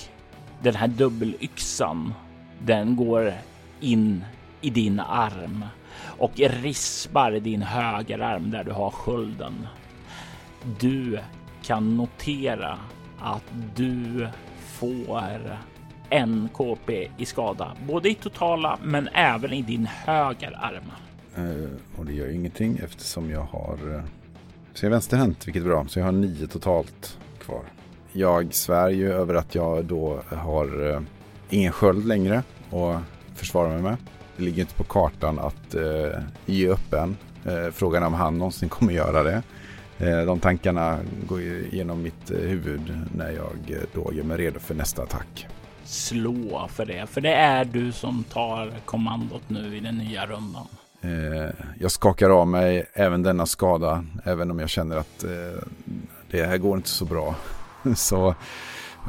den här dubbelyxan, den går in i din arm och rispar din högerarm där du har skölden. Du kan notera att du får en KP i skada, både i totala men även i din högerarm. Uh, eh, och det gör ju ingenting eftersom jag har... Uh, så jag är vänsterhänt, vilket är bra. Så jag har nio totalt kvar. Jag svär ju över att jag då har uh, ingen sköld längre och försvara mig med. Det ligger inte på kartan att uh, ge upp än. Uh, frågan är om han någonsin kommer göra det. De tankarna går genom mitt huvud när jag då gör mig redo för nästa attack. Slå för det, för det är du som tar kommandot nu i den nya rundan. Eh, jag skakar av mig även denna skada, även om jag känner att eh, det här går inte så bra. så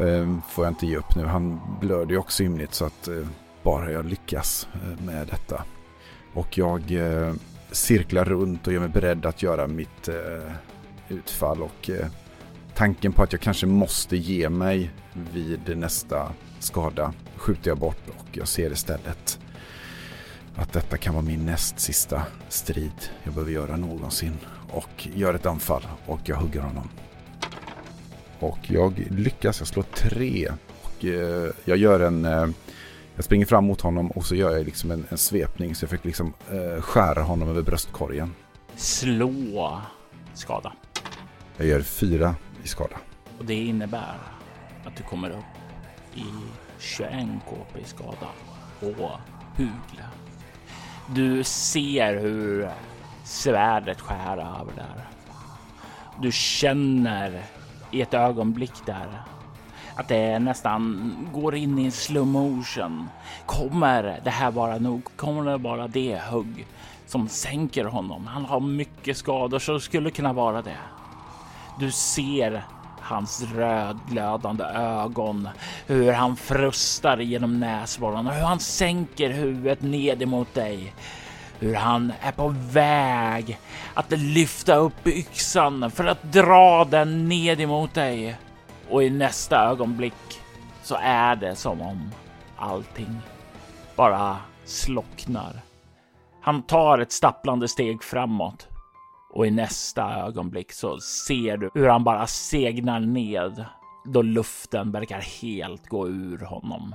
eh, får jag inte ge upp nu. Han blöder ju också ymnigt så att eh, bara jag lyckas eh, med detta. Och jag eh, cirklar runt och gör mig beredd att göra mitt utfall. Och tanken på att jag kanske måste ge mig vid nästa skada skjuter jag bort och jag ser istället att detta kan vara min näst sista strid jag behöver göra någonsin. Och gör ett anfall och jag hugger honom. Och jag lyckas, jag slår tre. Och eh, jag gör en... Eh, jag springer fram mot honom och så gör jag liksom en, en svepning så jag fick liksom eh, skära honom över bröstkorgen. Slå skada. Jag gör fyra i skada. Och det innebär att du kommer upp i 21 KP i skada på Hugle. Du ser hur svärdet skär över där. Du känner i ett ögonblick där att det nästan går in i en slow motion. Kommer det här vara nog? Kommer det vara det hugg som sänker honom? Han har mycket skador så det skulle kunna vara det. Du ser hans rödglödande ögon, hur han frustar genom näsborrarna. hur han sänker huvudet ned emot dig. Hur han är på väg att lyfta upp yxan för att dra den ned emot dig. Och i nästa ögonblick så är det som om allting bara slocknar. Han tar ett stapplande steg framåt och i nästa ögonblick så ser du hur han bara segnar ned då luften verkar helt gå ur honom.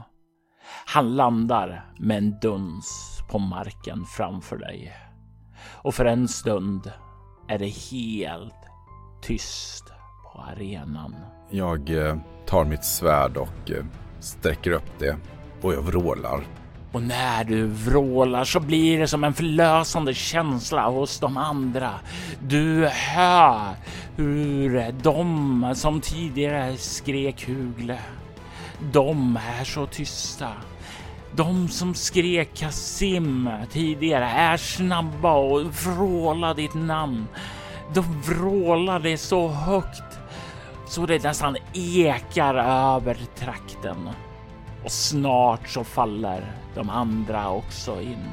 Han landar med en duns på marken framför dig. Och för en stund är det helt tyst på arenan. Jag eh, tar mitt svärd och eh, sträcker upp det och jag vrålar och när du vrålar så blir det som en förlösande känsla hos de andra. Du hör hur de som tidigare skrek Hugle, de är så tysta. De som skrek Kasim tidigare är snabba och vrålar ditt namn. De vrålar det så högt så det nästan ekar över trakten. Och snart så faller de andra också in.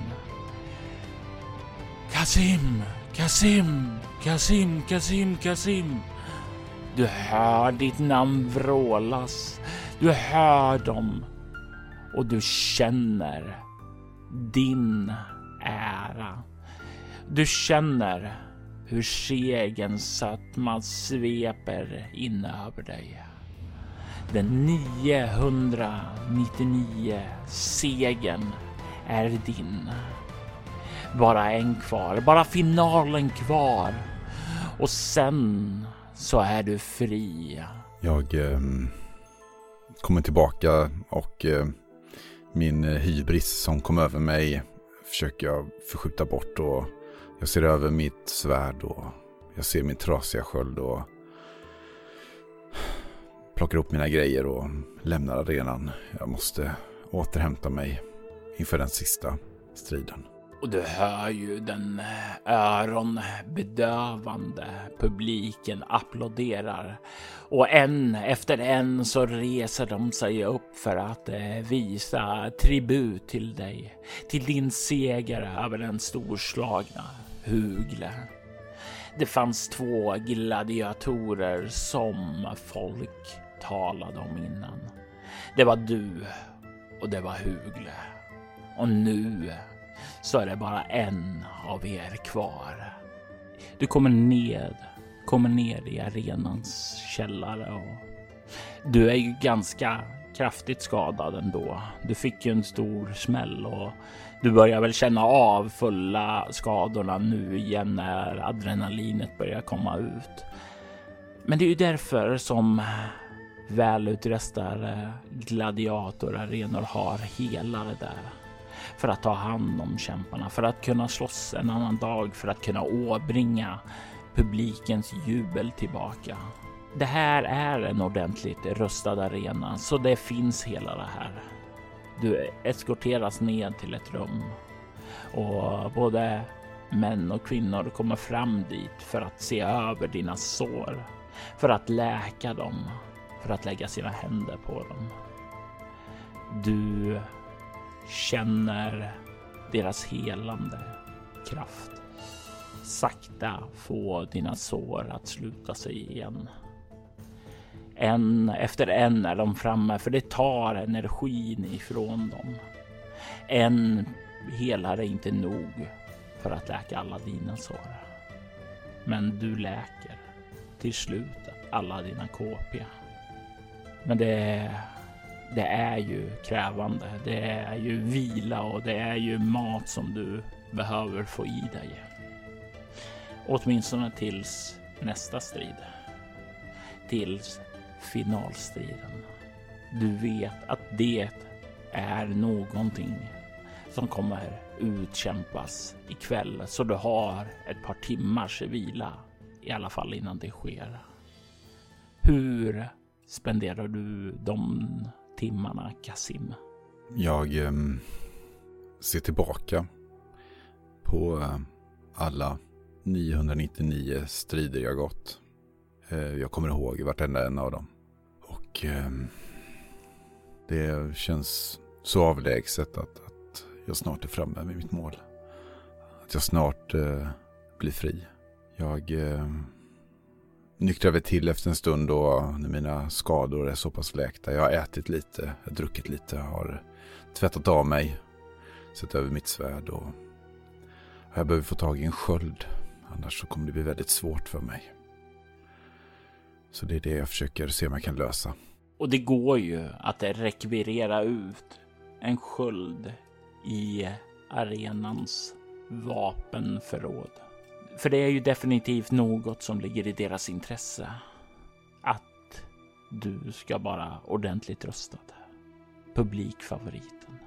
Kasim, Kasim, Kasim, Kasim, Kasim. Du hör ditt namn vrålas. Du hör dem och du känner din ära. Du känner hur segerns sötma sveper in över dig. Den 999 segern är din. Bara en kvar, bara finalen kvar. Och sen så är du fri. Jag eh, kommer tillbaka och eh, min hybris som kom över mig försöker jag förskjuta bort och jag ser över mitt svärd och jag ser min trasiga sköld och plockar upp mina grejer och lämnar arenan. Jag måste återhämta mig inför den sista striden. Och du hör ju den eh, öronbedövande publiken applåderar. Och en efter en så reser de sig upp för att eh, visa tribut till dig. Till din seger över den storslagna Hugle. Det fanns två gladiatorer som folk talade om innan. Det var du och det var Hugle. Och nu så är det bara en av er kvar. Du kommer ned, kommer ner i arenans källare och du är ju ganska kraftigt skadad ändå. Du fick ju en stor smäll och du börjar väl känna av fulla skadorna nu igen när adrenalinet börjar komma ut. Men det är ju därför som välutrustade gladiatorarenor har helare där för att ta hand om kämparna, för att kunna slåss en annan dag, för att kunna åbringa publikens jubel tillbaka. Det här är en ordentligt rustad arena, så det finns hela det här. Du eskorteras ned till ett rum och både män och kvinnor kommer fram dit för att se över dina sår, för att läka dem, för att lägga sina händer på dem. Du känner deras helande kraft. Sakta få dina sår att sluta sig igen. En efter en är de framme, för det tar energin ifrån dem. En helare är inte nog för att läka alla dina sår. Men du läker till slut alla dina KP. Men det det är ju krävande. Det är ju vila och det är ju mat som du behöver få i dig. Åtminstone tills nästa strid. Tills finalstriden. Du vet att det är någonting som kommer utkämpas ikväll, så du har ett par timmars vila i alla fall innan det sker. Hur spenderar du de timmarna, Kasim? Jag eh, ser tillbaka på eh, alla 999 strider jag gått. Eh, jag kommer ihåg vartenda en av dem. Och ehm, det känns så avlägset att, att jag snart är framme vid mitt mål. Att jag snart eh, blir fri. Jag ehm, nyktrar väl till efter en stund då när mina skador är så pass läkta. Jag har ätit lite, jag har druckit lite, har tvättat av mig, sett över mitt svärd och jag behöver få tag i en sköld. Annars så kommer det bli väldigt svårt för mig. Så det är det jag försöker se om jag kan lösa. Och det går ju att rekvirera ut en sköld i arenans vapenförråd. För det är ju definitivt något som ligger i deras intresse. Att du ska vara ordentligt röstad. Publikfavoriten.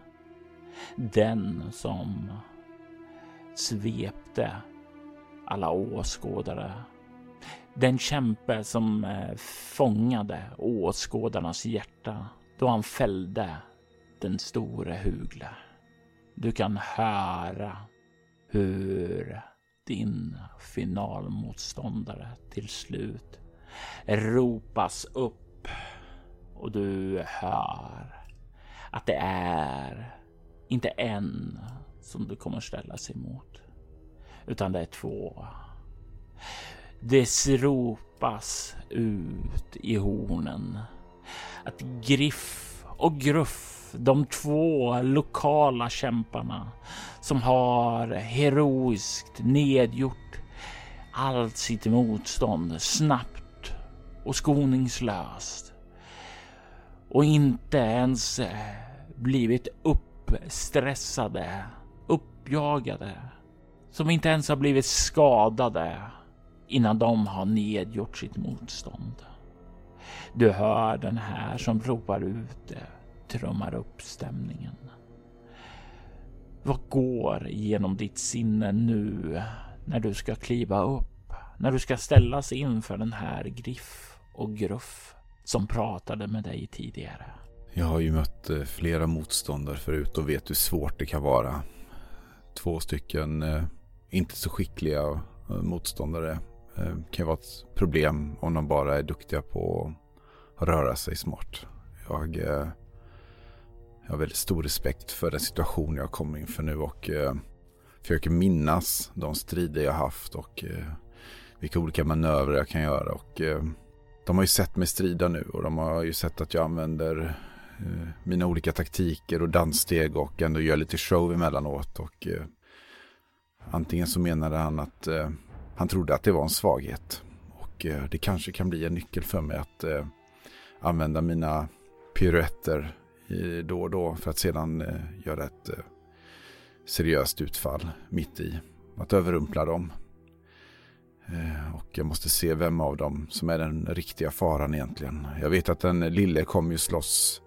Den som svepte alla åskådare. Den kämpe som eh, fångade åskådarnas hjärta då han fällde den store Hugle. Du kan höra hur din finalmotståndare till slut ropas upp och du hör att det är inte en som du kommer ställa sig emot, utan det är två. Det ropas ut i hornen att Griff och Gruff, de två lokala kämparna som har heroiskt nedgjort allt sitt motstånd snabbt och skoningslöst och inte ens eh, blivit uppstressade, uppjagade, som inte ens har blivit skadade innan de har nedgjort sitt motstånd. Du hör den här som ropar ut det, trummar upp stämningen. Vad går genom ditt sinne nu när du ska kliva upp? När du ska ställas inför den här Griff och Gruff som pratade med dig tidigare? Jag har ju mött eh, flera motståndare förut och vet hur svårt det kan vara. Två stycken eh, inte så skickliga eh, motståndare kan ju vara ett problem om de bara är duktiga på att röra sig smart. Jag, jag har väldigt stor respekt för den situation jag kommer inför nu och eh, försöker minnas de strider jag haft och eh, vilka olika manövrer jag kan göra. Och eh, de har ju sett mig strida nu och de har ju sett att jag använder Eh, mina olika taktiker och danssteg och ändå gör lite show emellanåt. Och, eh, antingen så menade han att eh, han trodde att det var en svaghet. Och eh, det kanske kan bli en nyckel för mig att eh, använda mina piruetter då och då för att sedan eh, göra ett eh, seriöst utfall mitt i. Att överrumpla dem. Eh, och jag måste se vem av dem som är den riktiga faran egentligen. Jag vet att den lille kommer ju slåss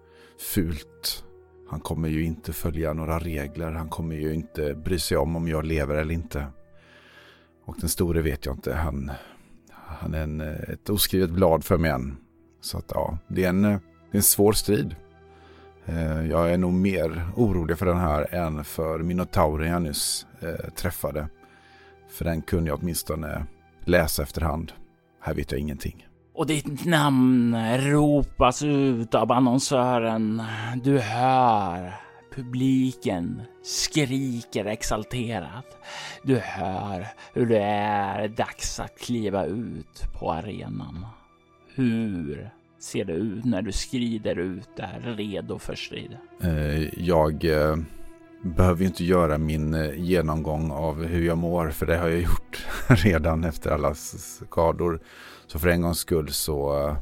fult. Han kommer ju inte följa några regler. Han kommer ju inte bry sig om om jag lever eller inte. Och den store vet jag inte. Han, han är en, ett oskrivet blad för mig än. Så att ja, det är en, det är en svår strid. Eh, jag är nog mer orolig för den här än för minotauren jag nyss eh, träffade. För den kunde jag åtminstone läsa efterhand. Här vet jag ingenting och ditt namn ropas ut av annonsören. Du hör publiken skriker exalterat. Du hör hur det är dags att kliva ut på arenan. Hur ser det ut när du skrider ut där redo för strid? Eh, jag eh, behöver ju inte göra min eh, genomgång av hur jag mår för det har jag gjort redan efter alla skador. Så för en gångs skull så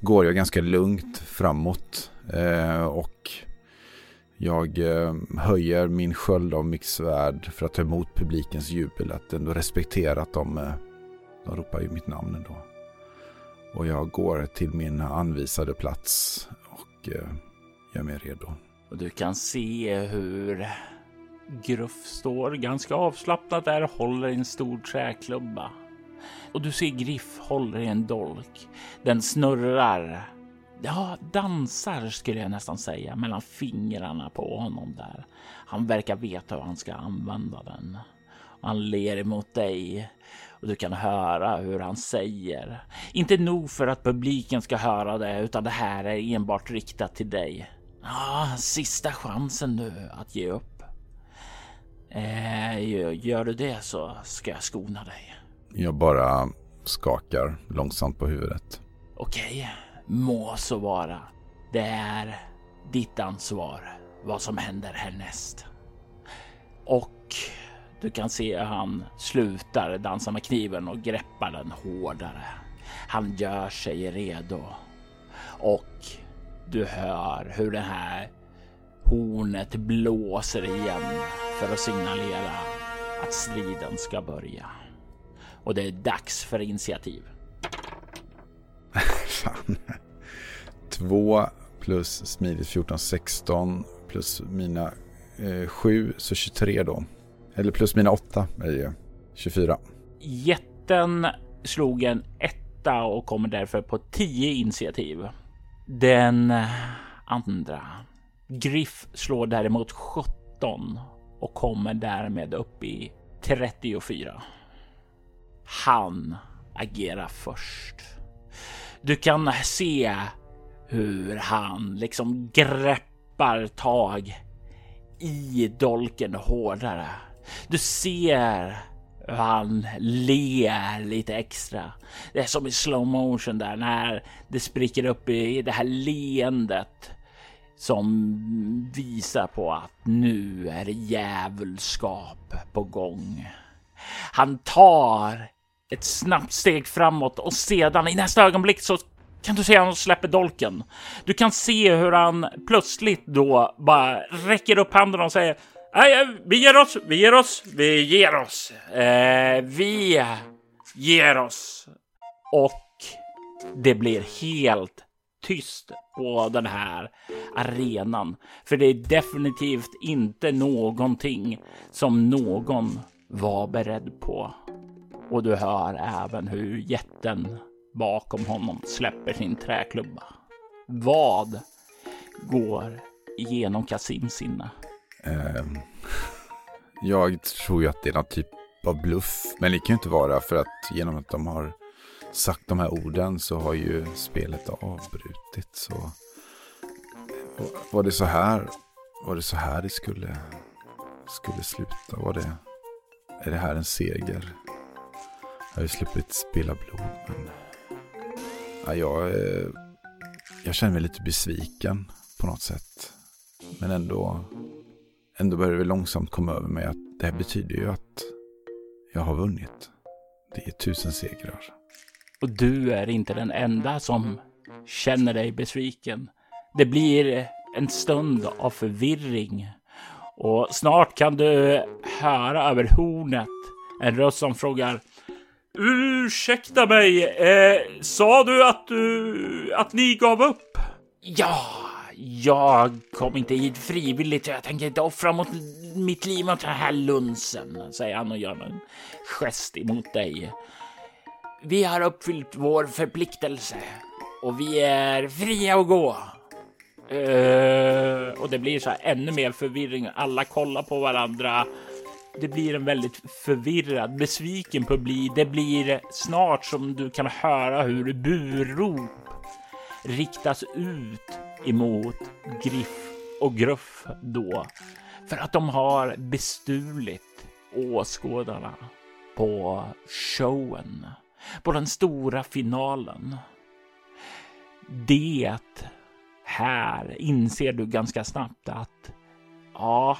går jag ganska lugnt framåt. Och jag höjer min sköld av mitt svärd för att ta emot publikens jubel. Att ändå respektera att de, de ropar ju mitt namn ändå. Och jag går till min anvisade plats och eh, gör mig redo. Och du kan se hur Gruff står ganska avslappnat där och håller i en stor träklubba och du ser Griff håller i en dolk. Den snurrar. Ja, dansar skulle jag nästan säga mellan fingrarna på honom där. Han verkar veta hur han ska använda den. Han ler emot dig och du kan höra hur han säger. Inte nog för att publiken ska höra det, utan det här är enbart riktat till dig. Ja, sista chansen nu att ge upp. Eh, gör du det så ska jag skona dig. Jag bara skakar långsamt på huvudet. Okej, må så vara. Det är ditt ansvar vad som händer härnäst. Och du kan se hur han slutar dansa med kniven och greppar den hårdare. Han gör sig redo och du hör hur det här hornet blåser igen för att signalera att striden ska börja och det är dags för initiativ. Fan. 2 plus smidigt 14, 16 plus mina 7 eh, så 23 då. Eller plus mina 8 är ju 24. Jätten slog en etta och kommer därför på 10 initiativ. Den andra Griff slår däremot 17 och kommer därmed upp i 34. Han agerar först. Du kan se hur han liksom greppar tag i dolken hårdare. Du ser hur han ler lite extra. Det är som i slow motion där när det spricker upp i det här leendet som visar på att nu är det djävulskap på gång. Han tar ett snabbt steg framåt och sedan i nästa ögonblick så kan du se han släpper dolken. Du kan se hur han plötsligt då bara räcker upp handen och säger Nej, eh, vi ger oss, vi ger oss, vi ger oss. Eh, vi ger oss. Och det blir helt tyst på den här arenan. För det är definitivt inte någonting som någon var beredd på. Och du hör även hur jätten bakom honom släpper sin träklubba. Vad går igenom Kasims sinne? Ehm, jag tror ju att det är någon typ av bluff. Men det kan ju inte vara för att genom att de har sagt de här orden så har ju spelet avbrutits. Så var det så här, var det så här det skulle, skulle sluta? Var det, är det här en seger? Jag har ju sluppit spela blod, men ja, jag, eh, jag känner mig lite besviken på något sätt. Men ändå, ändå börjar det långsamt komma över mig att det här betyder ju att jag har vunnit. Det är tusen segrar. Och du är inte den enda som känner dig besviken. Det blir en stund av förvirring och snart kan du höra över hornet en röst som frågar Ursäkta mig, eh, sa du att du att ni gav upp? Ja, jag kom inte hit frivilligt. Jag tänker inte offra mot mitt liv mot den här lunsen, säger han och gör en gest emot dig. Vi har uppfyllt vår förpliktelse och vi är fria att gå. Uh, och det blir så här ännu mer förvirring. Alla kollar på varandra. Det blir en väldigt förvirrad, besviken publik. Det blir snart som du kan höra hur burop riktas ut emot Griff och Gruff då för att de har bestulit åskådarna på showen på den stora finalen. Det här inser du ganska snabbt att ja,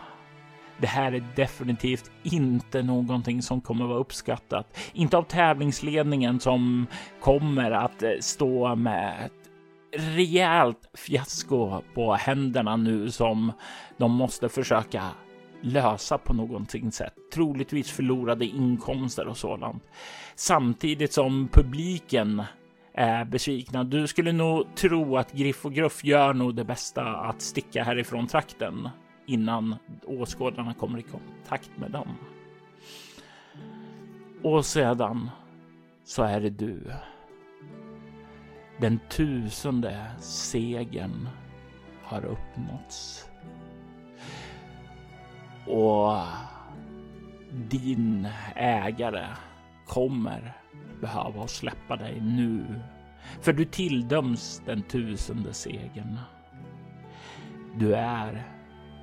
det här är definitivt inte någonting som kommer vara uppskattat. Inte av tävlingsledningen som kommer att eh, stå med ett rejält fiasko på händerna nu som de måste försöka lösa på någonting sätt. Troligtvis förlorade inkomster och sådant. Samtidigt som publiken är besvikna. Du skulle nog tro att Griff och Gruff gör nog det bästa att sticka härifrån trakten innan åskådarna kommer i kontakt med dem. Och sedan så är det du. Den tusende segern har uppnåtts. Och din ägare kommer behöva släppa dig nu. För du tilldöms den tusende segern. Du är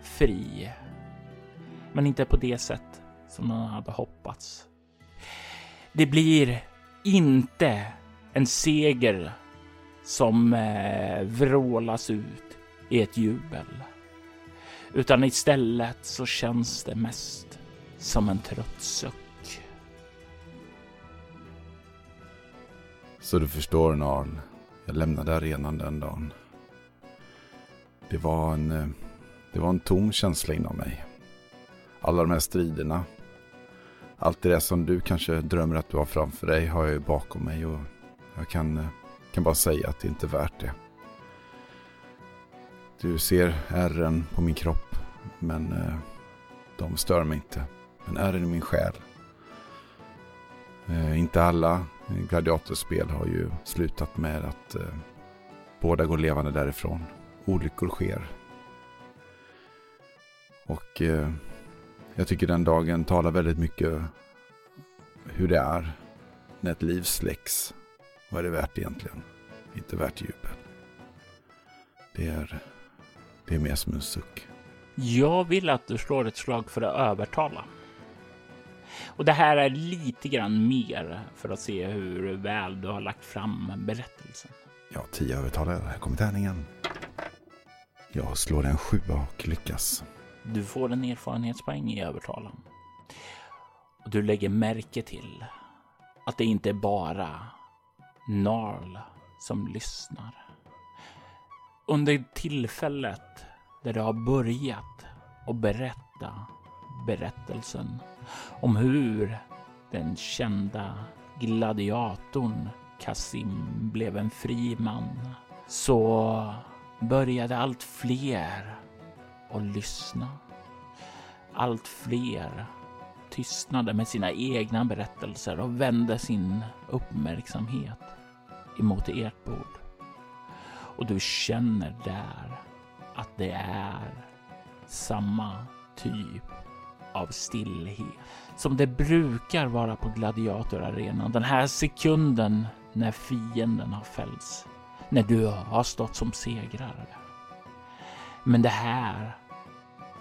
fri. Men inte på det sätt som man hade hoppats. Det blir inte en seger som eh, vrålas ut i ett jubel. Utan istället så känns det mest som en trött suck. Så du förstår Narl, jag lämnade arenan den dagen. Det var en, eh, det var en tom känsla inom mig. Alla de här striderna. Allt det där som du kanske drömmer att du har framför dig har jag ju bakom mig och jag kan, eh, kan bara säga att det inte är värt det. Du ser ärren på min kropp, men eh, de stör mig inte. Men ärren i min själ. Eh, inte alla gladiatorspel har ju slutat med att eh, båda går levande därifrån. Olyckor sker. Och eh, jag tycker den dagen talar väldigt mycket hur det är när ett liv släcks vad är det värt egentligen? Inte värt jubel. Det är, det är mer som en suck. Jag vill att du slår ett slag för att övertala. Och det här är lite grann mer för att se hur väl du har lagt fram berättelsen. Ja, tio övertalare. Här kommer tärningen. Jag slår en sjua och lyckas. Du får en erfarenhetspoäng i övertalan. Och du lägger märke till att det inte är bara Narl som lyssnar. Under tillfället där du har börjat att berätta berättelsen om hur den kända gladiatorn Kasim blev en fri man så började allt fler att lyssna. Allt fler tystnade med sina egna berättelser och vände sin uppmärksamhet emot ert bord. Och du känner där att det är samma typ av stillhet som det brukar vara på gladiatorarenan. Den här sekunden när fienden har fällts. När du har stått som segrare. Men det här,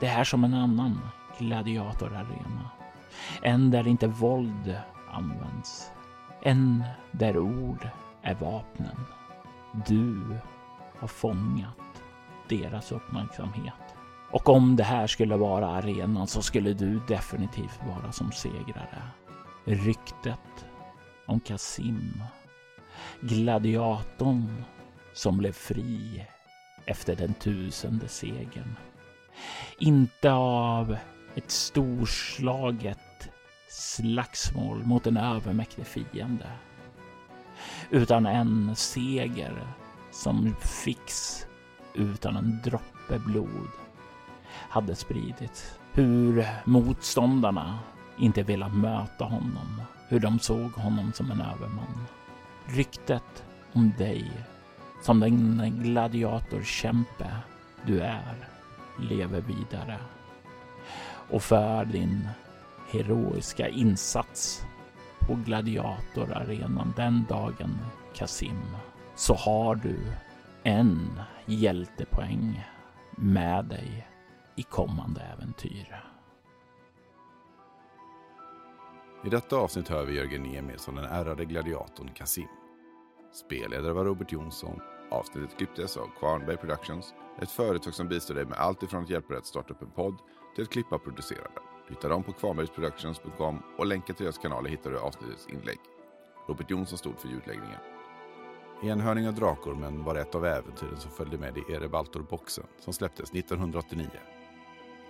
det är som en annan gladiatorarena. En där inte våld används. En där ord är vapnen. Du har fångat deras uppmärksamhet. Och om det här skulle vara arenan så skulle du definitivt vara som segrare. Ryktet om Kasim, gladiatorn som blev fri efter den tusende segern. Inte av ett storslaget slagsmål mot en övermäktig fiende. Utan en seger som fix utan en droppe blod hade spridits. Hur motståndarna inte velat möta honom. Hur de såg honom som en överman. Ryktet om dig som den gladiatorkämpe du är lever vidare. Och för din heroiska insats på gladiatorarenan den dagen, Kasim, så har du en hjältepoäng med dig i kommande äventyr. I detta avsnitt hör vi Jörgen Niemi som den ärrade gladiatorn Kasim. Spelledare var Robert Jonsson. Avsnittet klipptes av Kvarnberg Productions, ett företag som bistår dig med allt ifrån att hjälpa dig att starta upp en podd till att klippa och producera den. Hitta dem på kvarnbergsproductions.com och länkar till deras kanaler hittar du i avsnittets inlägg. Robert Jonsson stod för ljudläggningen. Enhörning av Drakormen var ett av äventyren som följde med i Erebaltor-boxen som släpptes 1989.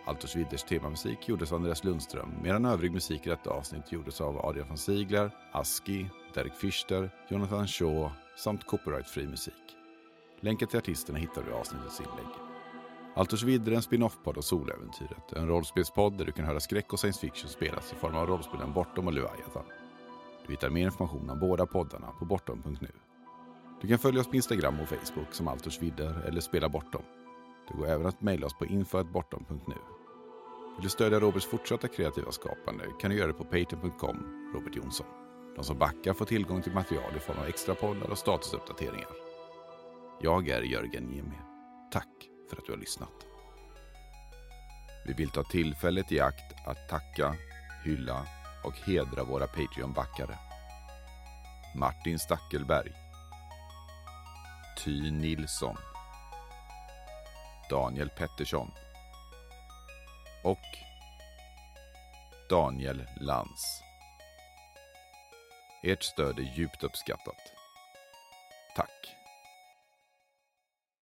Altors Widders temamusik gjordes av Andreas Lundström medan övrig musik i detta avsnitt gjordes av Adrian von Ziegler, Aski, Derek Fischer, Jonathan Shaw samt copyrightfri musik. Länkar till artisterna hittar du i avsnittets inlägg. Altors Vidder är en spin-off-podd av Soläventyret, en rollspelspodd där du kan höra skräck och science fiction spelas i form av rollspelen Bortom och Leviathan. Du hittar mer information om båda poddarna på bortom.nu. Du kan följa oss på Instagram och Facebook som Altors Vidder eller Spela Bortom. Det går även att mejla oss på info.bortom.nu. Vill du stödja Roberts fortsatta kreativa skapande kan du göra det på patreon.com Robert Jonsson. De som backar får tillgång till material i form av extra poddar och statusuppdateringar. Jag är Jörgen Jimmy. Tack för att du har lyssnat. Vi vill ta tillfället i akt att tacka, hylla och hedra våra Patreon-backare. Martin Stackelberg. Ty Nilsson. Daniel Pettersson. Och Daniel Lantz. Ert stöd är djupt uppskattat. Tack!